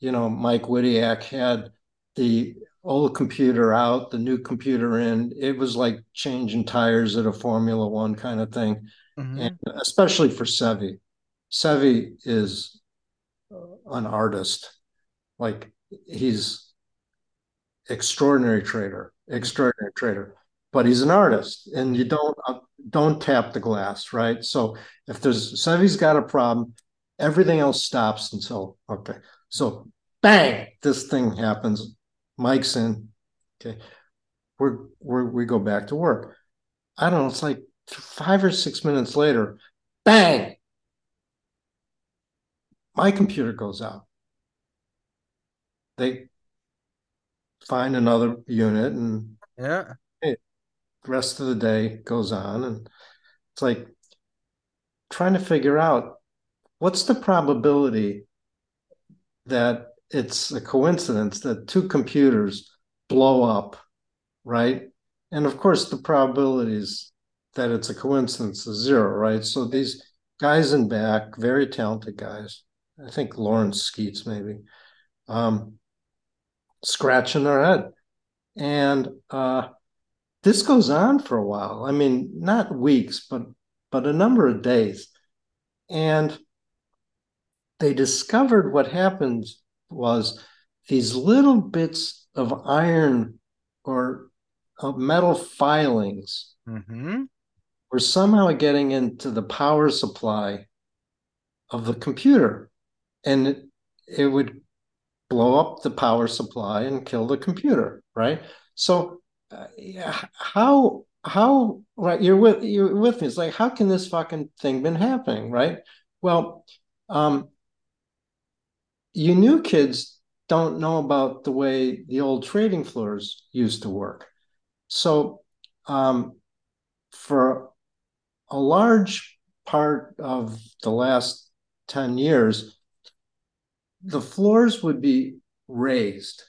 you know, Mike Widiak had the old computer out, the new computer in. It was like changing tires at a Formula One kind of thing, mm-hmm. and especially for Sevi. Sevi is an artist, like he's extraordinary trader, extraordinary trader. But he's an artist, and you don't uh, don't tap the glass, right? So if there's Sevi's got a problem, everything else stops until okay. So bang, this thing happens. Mike's in. Okay, we're, we're we go back to work. I don't know. It's like five or six minutes later, bang. My computer goes out. They find another unit and yeah the rest of the day goes on and it's like trying to figure out what's the probability that it's a coincidence that two computers blow up, right? And of course, the probabilities that it's a coincidence is zero, right? So these guys in back, very talented guys, I think Lawrence Skeets maybe, um, scratching their head. And uh, this goes on for a while. I mean, not weeks, but but a number of days. And they discovered what happened was these little bits of iron or of metal filings Mm-hmm. were somehow getting into the power supply of the computer and it, it would blow up the power supply and kill the computer right? So uh, how how right you're with you're with me. It's like how can this fucking thing been happening right? Well um you new kids don't know about the way the old trading floors used to work. So um for a large part of the last 10 years, the floors would be raised.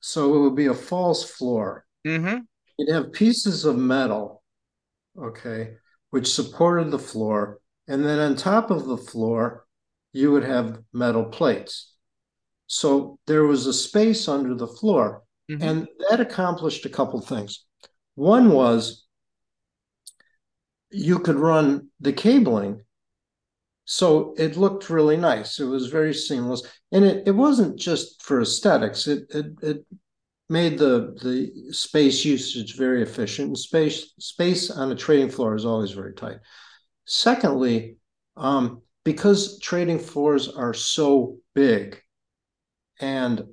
So it would be a false floor. Mm-hmm. You'd have pieces of metal, okay, which supported the floor. And then on top of the floor, you would have metal plates. So there was a space under the floor. Mhm. And that accomplished a couple things. One was you could run the cabling so it looked really nice. It was very seamless. And it, it wasn't just for aesthetics. It, it it made the the space usage very efficient. And space space on a trading floor is always very tight. Secondly um, because trading floors are so big and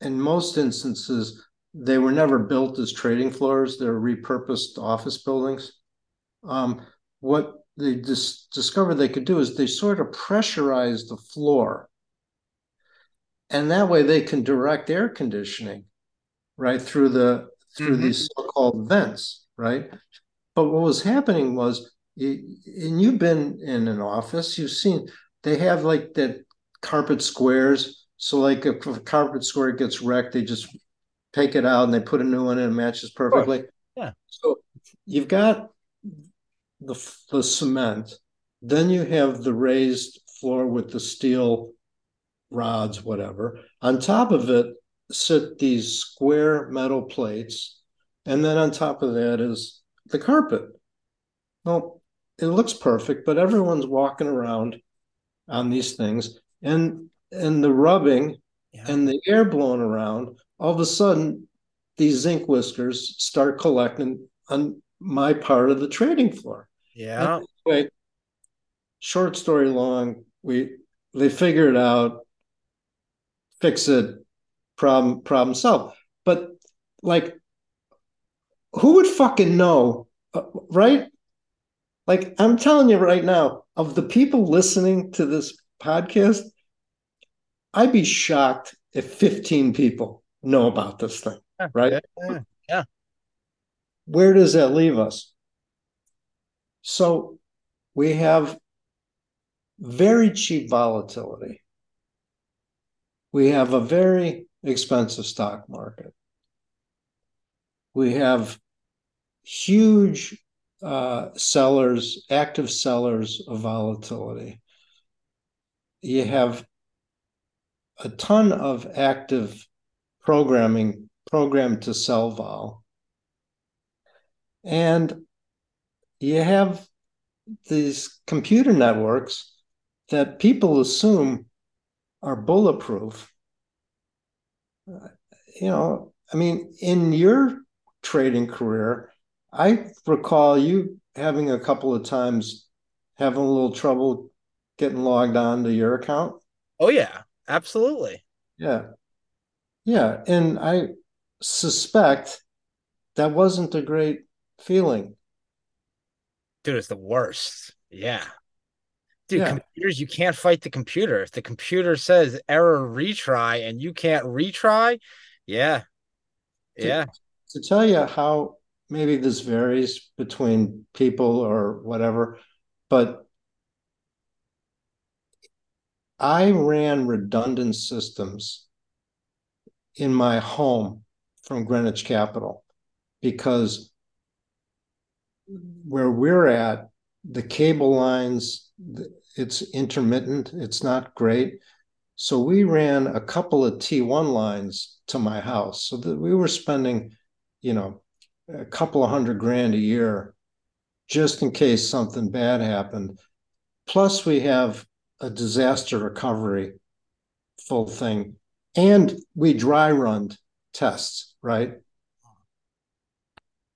in most instances they were never built as trading floors. They're repurposed office buildings. Um, what they dis- discovered they could do is they sort of pressurize the floor. And that way they can direct air conditioning right through the through Mhm. these so-called vents, right? But what was happening was and you've been in an office, you've seen they have like that carpet squares. So like if a carpet square gets wrecked, they just take it out and they put a new one in and it matches perfectly. Yeah. So you've got the, the cement, then you have the raised floor with the steel rods, whatever. On top of it sit these square metal plates, and then on top of that is the carpet. Well, it looks perfect, but everyone's walking around on these things, and and the rubbing Yeah. and the air blowing around. All of a sudden, these zinc whiskers start collecting on my part of the trading floor. Yeah. Anyway, short story long, we they figure it out, fix it, problem problem solved. But like, who would fucking know, uh, right? Like I'm telling you right now, of the people listening to this podcast, I'd be shocked if 15 people know about this thing, right? Yeah. Where does that leave us? So we have very cheap volatility. We have a very expensive stock market. We have huge uh, sellers, active sellers of volatility. You have a ton of active programming programmed to sell vol. And you have these computer networks that people assume are bulletproof. Uh, You know, I mean, in your trading career, I recall you having a couple of times having a little trouble getting logged on to your account. Oh yeah. Absolutely. Yeah. Yeah. And I suspect that wasn't a great feeling. Dude, it's the worst. Yeah. Dude, Yeah. computers, you can't fight the computer. If the computer says error retry and you can't retry, yeah. Yeah. To tell you how maybe this varies between people or whatever, but I ran redundant systems in my home from Greenwich Capital because where we're at, the cable lines, it's intermittent, it's not great. So we ran a couple of T1 lines to my house. So that we were spending, you know, a couple of hundred grand a year just in case something bad happened. Plus, we have a disaster recovery full thing. And we dry run tests, right?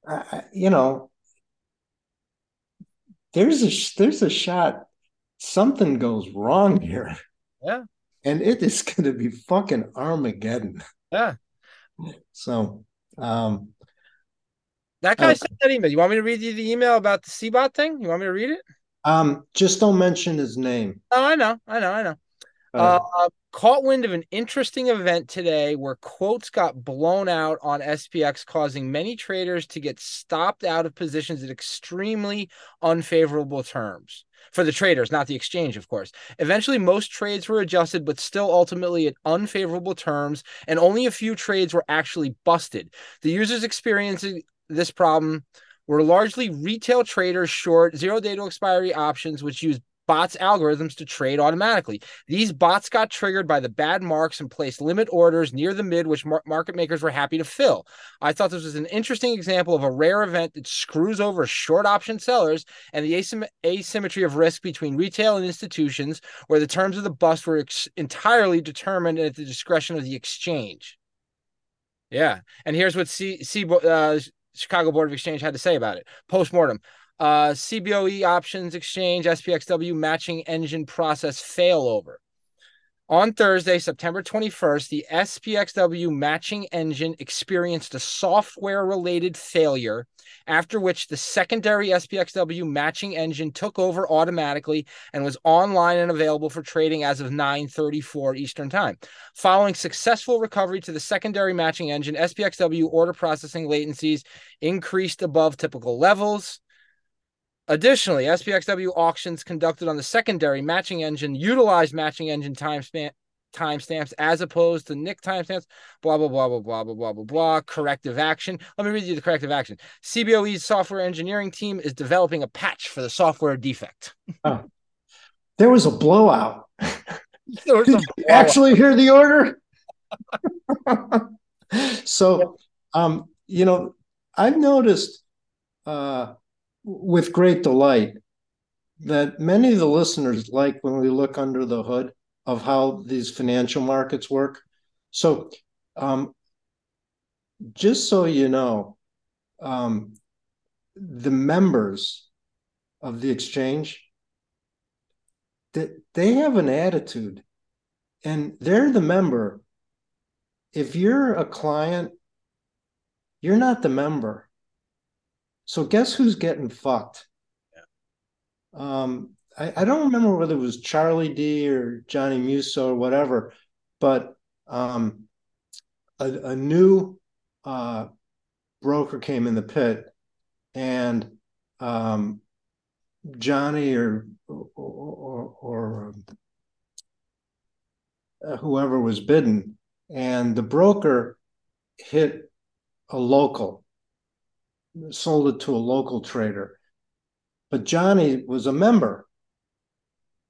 I, you know, there's a there's a shot something goes wrong here. Yeah. And it is going to be fucking Armageddon. Yeah. So, um, that guy uh, sent that email. You want me to read you the email about the CBOT thing? You want me to read it? Um, just don't mention his name. Oh, I know, I know, I know. Uh, uh, caught wind of an interesting event today where quotes got blown out on SPX, causing many traders to get stopped out of positions at extremely unfavorable terms for the traders, not the exchange, of course. Eventually, most trades were adjusted, but still ultimately at unfavorable terms, and only a few trades were actually busted. The users experiencing this problem were largely retail traders short zero day to expiry options, which use bots algorithms to trade automatically. These bots got triggered by the bad marks and placed limit orders near the mid, which mar- market makers were happy to fill. I thought this was an interesting example of a rare event that screws over short option sellers and the asym- asymmetry of risk between retail and institutions, where the terms of the bust were ex- entirely determined at the discretion of the exchange. Yeah, and here's what C, C uh, Chicago Board of Exchange had to say about it. Post mortem. Uh, CBOE options exchange SPXW matching engine process failover. On Thursday, September 21st, the SPXW matching engine experienced a software related failure, after which the secondary SPXW matching engine took over automatically and was online and available for trading as of 9:34 Eastern Time. Following successful recovery to the secondary matching engine, SPXW order processing latencies increased above typical levels. Additionally, SPXW auctions conducted on the secondary matching engine utilized matching engine timestamp timestamps as opposed to NIC timestamps, blah, blah, blah, blah, blah, blah, blah, blah, blah. Corrective action. Let me read you the corrective action. CBOE's software engineering team is developing a patch for the software defect. oh. There was a blowout. was Did a blowout. you actually hear the order? so, um, you know, I've noticed uh, with great delight that many of the listeners like when we look under the hood of how these financial markets work. So, um, just so you know, um, the members of the exchange that they have an attitude and they're the member if you're a client you're not the member so guess who's getting fucked? Yeah. Um, I, I, don't remember whether it was Charlie D or Johnny Musso or whatever, but um, a, a, new uh, broker came in the pit, and um, Johnny or or, or, or uh, whoever was bidden, and the broker hit a local sold it to a local trader. But Johnny was a member.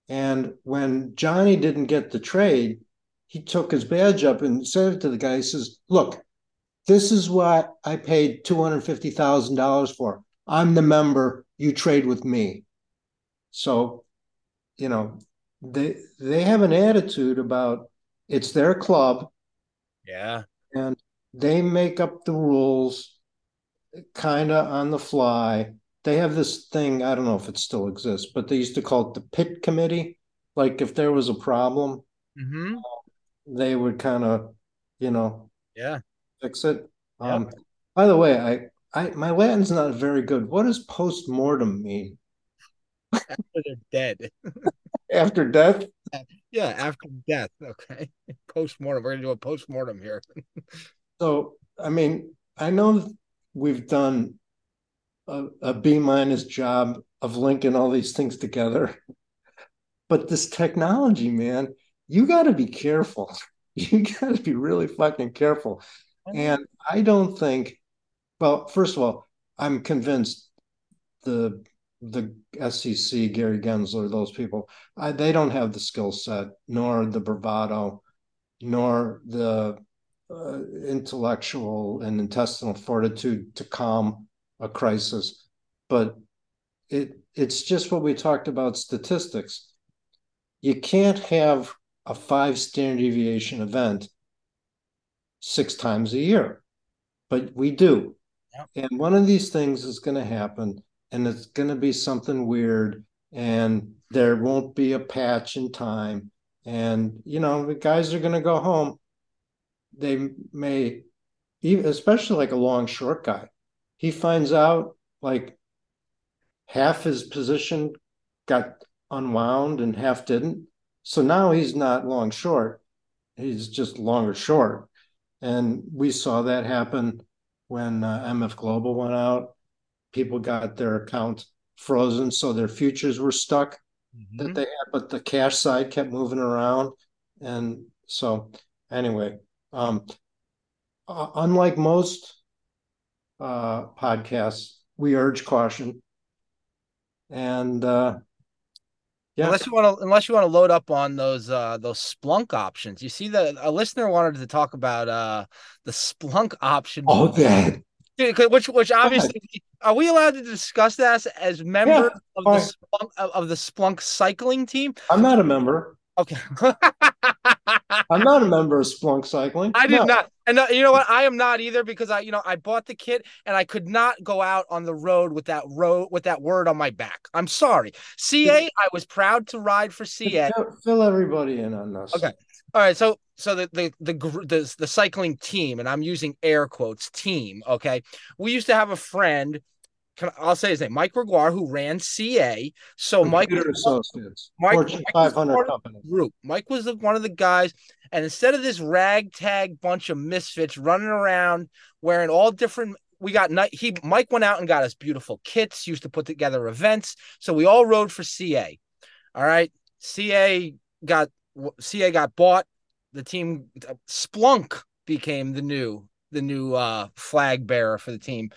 And when Johnny didn't get the trade, he took his badge up and said it to the guy. He says, Look, this is what I paid $250,000 for. I'm the member. You trade with me. So, you know, they they have an attitude about it's their club. Yeah. And they make up the rules kind of on the fly. They have this thing, I don't know if it still exists, but they used to call it the pit committee. Like if there was a problem, mm-hmm. they would kind of, you know, yeah, fix it. Yeah. Um, by the way, I, I my Latin's not very good. What does post mortem mean? After they're dead. after death? Yeah, after death. Okay. Post mortem. We're gonna do a post mortem here. so I mean, I know we've done a, a B minus job of linking all these things together. But this technology, man, you got to be careful. You got to be really fucking careful. And I don't think, well, first of all, I'm convinced the the SEC, Gary Gensler, those people, I, they don't have the skill set, nor the bravado, nor the uh, intellectual and intestinal fortitude to calm a crisis. But it it's just what we talked about statistics. You can't have a five standard deviation event six times a year, but we do. Yep. And one of these things is going to happen, and it's going to be something weird, and there won't be a patch in time. And, you know, the guys are going to go home. They may, even, especially like a long short guy, he finds out like half his position got unwound and half didn't. So now he's not long short, he's just longer short. And we saw that happen when uh, MF Global went out. People got their account frozen, so their futures were stuck mm-hmm. that they had, but the cash side kept moving around. And so, anyway, um, uh, unlike most uh, podcasts, we urge caution. And uh, yeah. Unless you want to, unless you want to load up on those uh those Splunk options. You see that a listener wanted to talk about uh the Splunk option. Oh, that. Which, which obviously, are we allowed to discuss that as members yeah, of the Splunk, of the Splunk cycling team? I'm not a member. Okay. I'm not a member of Splunk Cycling. I did no. not. And uh, you know what? I am not either because I, you know, I bought the kit and I could not go out on the road with that road with that word on my back. I'm sorry. CA, I was proud to ride for CA. Fill everybody in on this. Okay. All right. So so the, the the the the cycling team, and I'm using air quotes team. Okay. We used to have a friend can, I'll say his name, Mike Gregoire, who ran CA. So Mike Associates, Mike, Fortune 500 company group. Mike was the, one of the guys, and instead of this ragtag bunch of misfits running around wearing all different. We got night. He Mike went out and got us beautiful kits. Used to put together events, so we all rode for CA. All right, CA got CA got bought. The team Splunk became the new the new uh, flag bearer for the team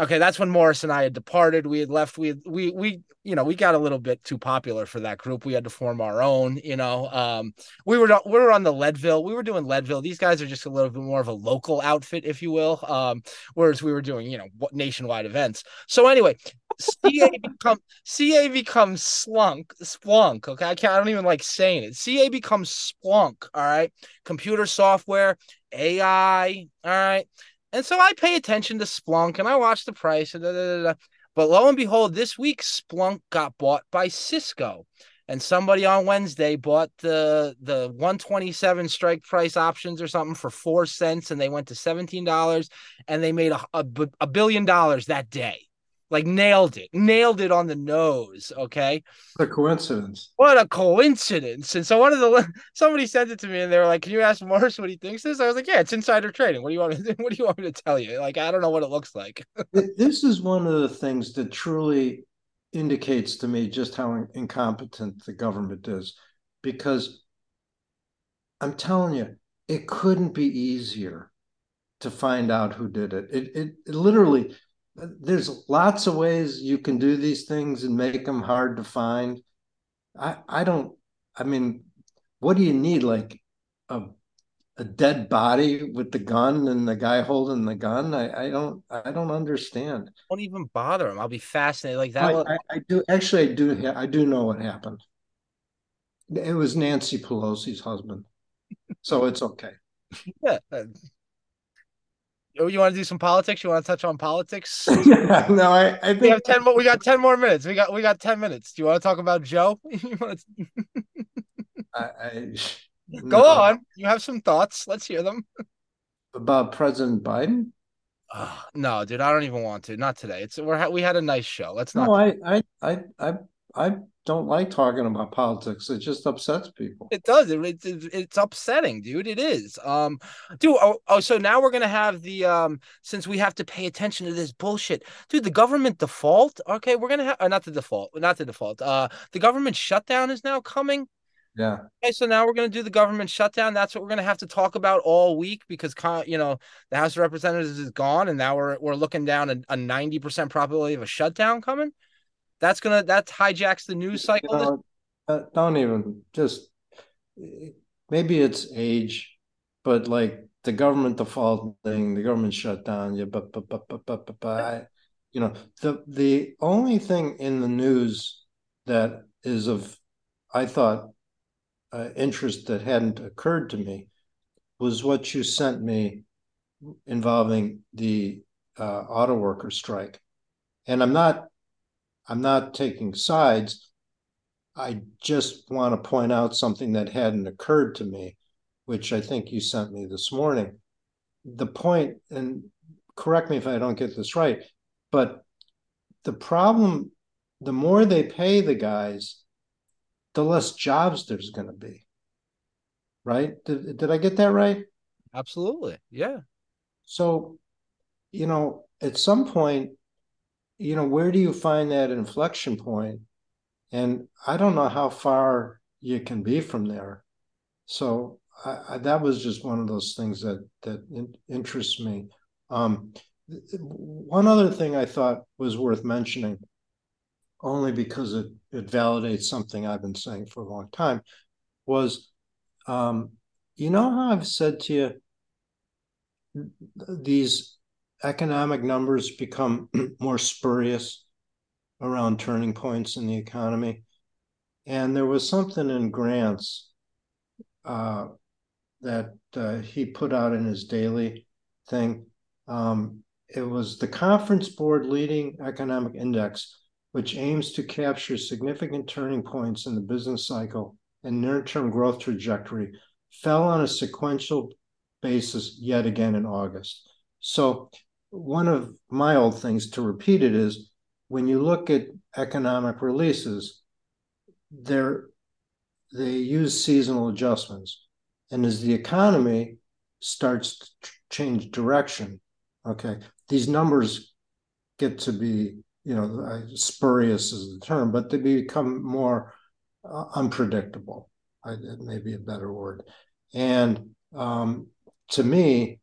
okay, that's when Morris and I had departed. We had left. We had, we we you know we got a little bit too popular for that group. We had to form our own. You know, um, we were we were on the Leadville. We were doing Leadville. These guys are just a little bit more of a local outfit, if you will. Um, whereas we were doing you know nationwide events. So anyway, CA become CA becomes slunk splunk. Okay, I can't. I don't even like saying it. CA becomes splunk. All right, computer software, AI. All right. And so I pay attention to Splunk and I watch the price. Da, da, da, but lo and behold, this week Splunk got bought by Cisco. And somebody on Wednesday bought the the 127 strike price options or something for four cents, and they went to $17 and they made a, a, a billion dollars that day like nailed it, nailed it on the nose. Okay. What a coincidence. What a coincidence. And so one of the somebody sent it to me and they were like, Can you ask Morris what he thinks this? I was like, Yeah, it's insider trading. What do you want me what do you want me to tell you? Like, I don't know what it looks like. this is one of the things that truly indicates to me just how incompetent the government is. Because I'm telling you, it couldn't be easier to find out who did it. It it, it literally there's lots of ways you can do these things and make them hard to find. I I don't. I mean, what do you need? Like a a dead body with the gun and the guy holding the gun. I, I don't I don't understand. Don't even bother him. I'll be fascinated like that. I, I, I, do actually I do I do know what happened. It was Nancy Pelosi's husband, so it's okay. Yeah, uh, Oh, you want to do some politics? You want to touch on politics? yeah, no, I, I think we have ten more. We got ten more minutes. We got we got ten minutes. Do you want to talk about Joe? I, I, Go no. on. You have some thoughts. Let's hear them. About President Biden? Uh, no, dude, I don't even want to. Not today. It's we're we had a nice show. Let's not. No, I I I I I don't like talking about politics. It just upsets people. It does. It, it, it's upsetting, dude. It is. Um, dude. Oh, oh, so now we're gonna have the um, since we have to pay attention to this bullshit, dude. The government default. Okay, we're gonna have uh, not the default, not the default. Uh, the government shutdown is now coming. Yeah. Okay, so now we're going to do the government shutdown. That's what we're going to have to talk about all week because you know the House of Representatives is gone, and now we're we're looking down a ninety percent probability of a shutdown coming. That's gonna that hijacks the news cycle. You know, uh, don't even just maybe it's age, but like the government defaulting, the government shutdown. Yeah, but but but but but but, but you know the the only thing in the news that is of I thought uh, interest that hadn't occurred to me was what you sent me involving the uh, auto worker strike, and I'm not I'm not taking sides. I just want to point out something that hadn't occurred to me, which I think you sent me this morning. The point, and correct me if I don't get this right, but the problem, the more they pay the guys, the less jobs there's going to be. Right? Did, did I get that right? Absolutely. Yeah. So, you know, at some point, you know, where do you find that inflection point? And I don't know how far you can be from there. So I, I, that was just one of those things that that in, interests me. Um, one other thing I thought was worth mentioning, only because it it validates something I've been saying for a long time, was um, you know how I've said to you these economic numbers become more spurious around turning points in the economy. And there was something in Grant's uh, that uh, he put out in his daily thing. Um, it was the Conference Board Leading Economic Index, which aims to capture significant turning points in the business cycle and near term growth trajectory, fell on a sequential basis yet again in August. So one of my old things to repeat it is when you look at economic releases, they're they use seasonal adjustments. And as the economy starts to change direction, okay, these numbers get to be, you know, spurious is the term, but they become more uh, unpredictable. I, it may be a better word. And um, to me,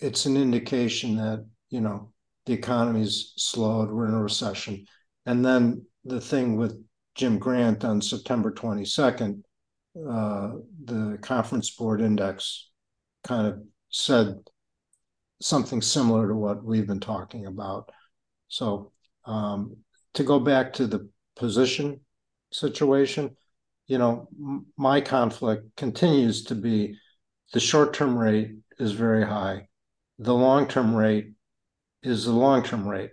it's an indication that you know the economy's slowed, we're in a recession, and then the thing with Jim Grant on September 22nd, uh, the conference board index kind of said something similar to what we've been talking about. So um, to go back to the position situation, you know, m- my conflict continues to be the short term rate is very high the long-term rate is the long-term rate.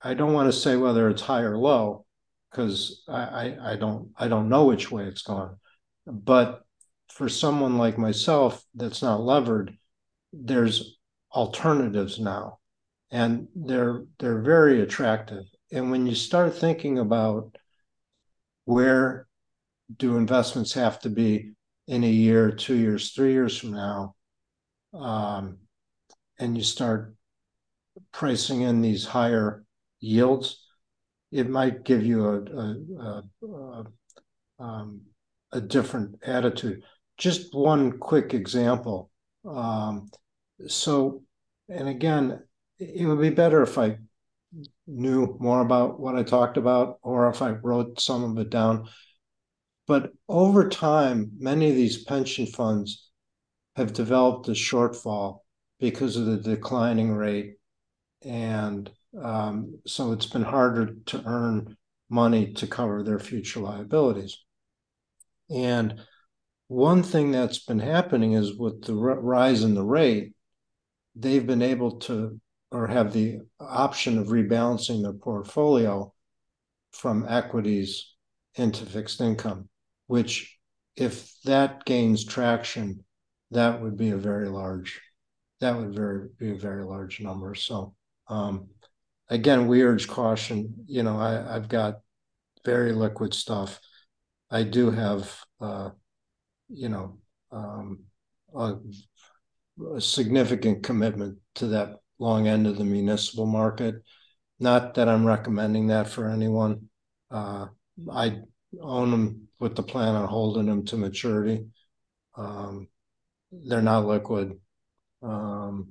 I don't want to say whether it's high or low because I, I, I don't I don't know which way it's going. But for someone like myself that's not levered, there's alternatives now, and they're they're very attractive. And when you start thinking about where do investments have to be in a year, two years, three years from now, um, and you start pricing in these higher yields, it might give you a um, different attitude. Just one quick example. Um, so, and again, it would be better if I knew more about what I talked about or if I wrote some of it down. But over time, many of these pension funds have developed a shortfall because of the declining rate. And um, so it's been harder to earn money to cover their future liabilities. And one thing that's been happening is with the rise in the rate, they've been able to or have the option of rebalancing their portfolio from equities into fixed income, which if that gains traction, that would be a very large that would very be a very large number. So um, again, we urge caution. You know, I, I've got very liquid stuff. I do have, uh, you know, um, a, a, significant commitment to that long end of the municipal market. Not that I'm recommending that for anyone. Uh, I own them with the plan on holding them to maturity. Um, they're not liquid. Um,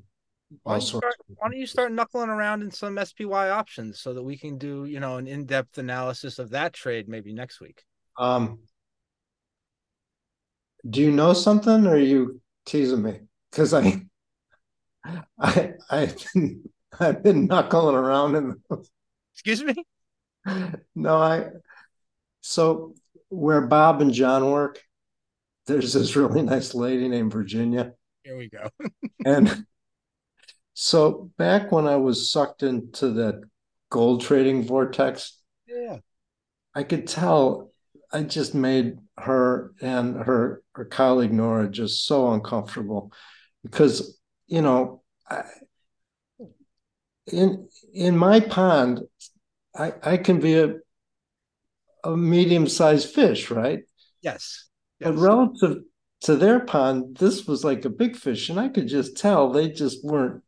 why don't, start, why don't, you start knuckling around in some SPY options so that we can do, you know, an in-depth analysis of that trade maybe next week? Um, do you know something or are you teasing me? Because I I I've been I've been knuckling around in those. Excuse me? No, I so where Bob and John work, there's this really nice lady named Virginia. Here we go. and so back when I was sucked into that gold trading vortex, yeah, I could tell I just made her and her her colleague Nora just so uncomfortable because you know I, in in my pond I I can be a a medium sized fish, right? Yes. yes. But relative to their pond, this was like a big fish, and I could just tell they just weren't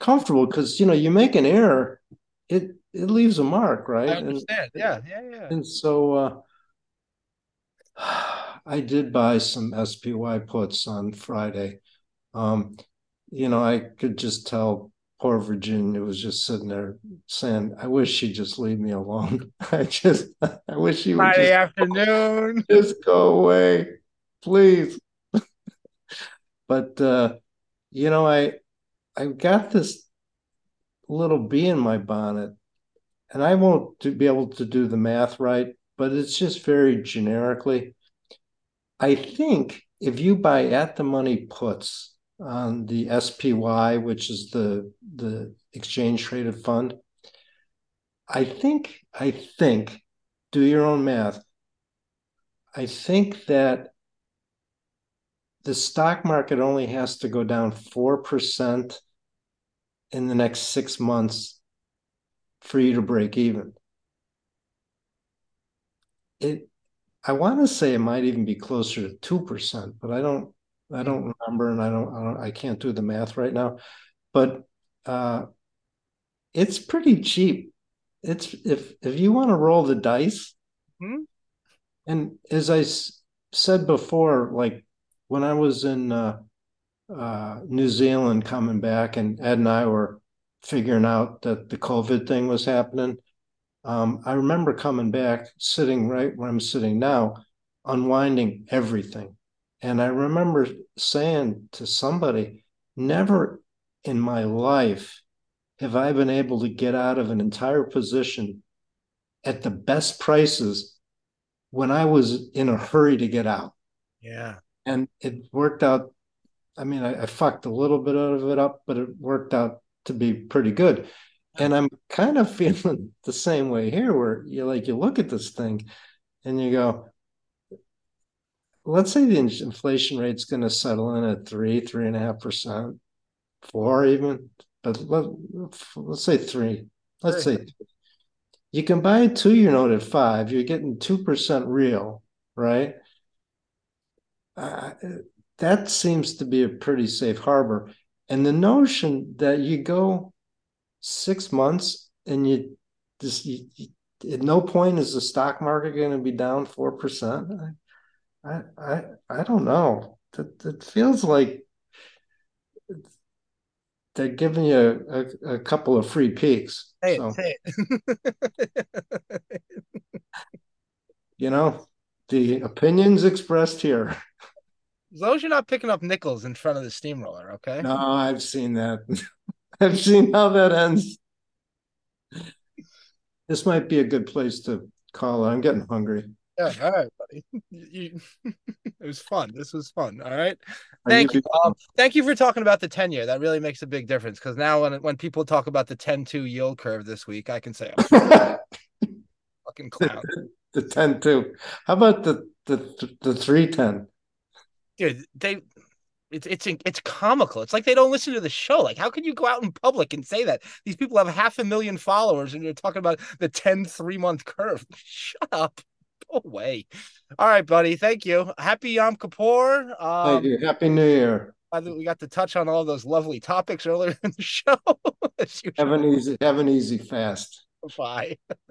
comfortable because you know you make an error, it it leaves a mark, right? I understand. And, yeah, yeah, yeah. And so uh, I did buy some SPY puts on Friday. Um, you know, I could just tell poor Virginia was just sitting there saying, I wish she'd just leave me alone. I just I wish she would Friday just afternoon. Just go away, please. but uh, you know, I I've got this little bee in my bonnet, and I won't be able to do the math right, but it's just very generically. I think if you buy at the money puts on the SPY, which is the the exchange traded fund, I think I think do your own math. I think that the stock market only has to go down 4% in the next six months for you to break even. It I want to say it might even be closer to two percent, but I don't I don't remember, and I don't, I don't I can't do the math right now. But uh, it's pretty cheap. It's if if you want to roll the dice, mm-hmm. and as I s- said before, like when I was in uh, uh, New Zealand coming back, and Ed and I were figuring out that the COVID thing was happening um, I remember coming back, sitting right where I'm sitting now, unwinding everything. And I remember saying to somebody, never in my life have I been able to get out of an entire position at the best prices when I was in a hurry to get out. Yeah. And it worked out. I mean, I, I fucked a little bit of it up, but it worked out to be pretty good. And I'm kind of feeling the same way here, where you like you look at this thing and you go, let's say the inflation rate's going to settle in at three, three and a half percent, four even, but let, let's say three. Let's say you can buy a two-year note at five. You're getting two percent real, right? Uh, that seems to be a pretty safe harbor. And the notion that you go six months and you just you, you, at no point is the stock market going to be down four percent. I, I I don't know. It, it feels like they're giving you a, a, a couple of free peaks. Hey, so, say it. you know, the opinions expressed here. As long as you're not picking up nickels in front of the steamroller, okay? No, I've seen that. I've seen how that ends. This might be a good place to call. I'm getting hungry. Yeah, all right, buddy. You, it was fun. This was fun. All right. Thank you. Um, thank you for talking about the 10 year. That really makes a big difference because now when when people talk about the 10 2 yield curve this week, I can say fucking clown. The, the 10 2. How about the the the 310? Dude, they it's it's it's comical. It's like they don't listen to the show. Like, how can you go out in public and say that these people have half a million followers and you're talking about the 10 three month curve? Shut up. Go away. All right, buddy. Thank you. Happy Yom Kippur. Um, Thank you. Happy New Year. I think We got to touch on all those lovely topics earlier in the show. have an easy, have an easy fast. Bye.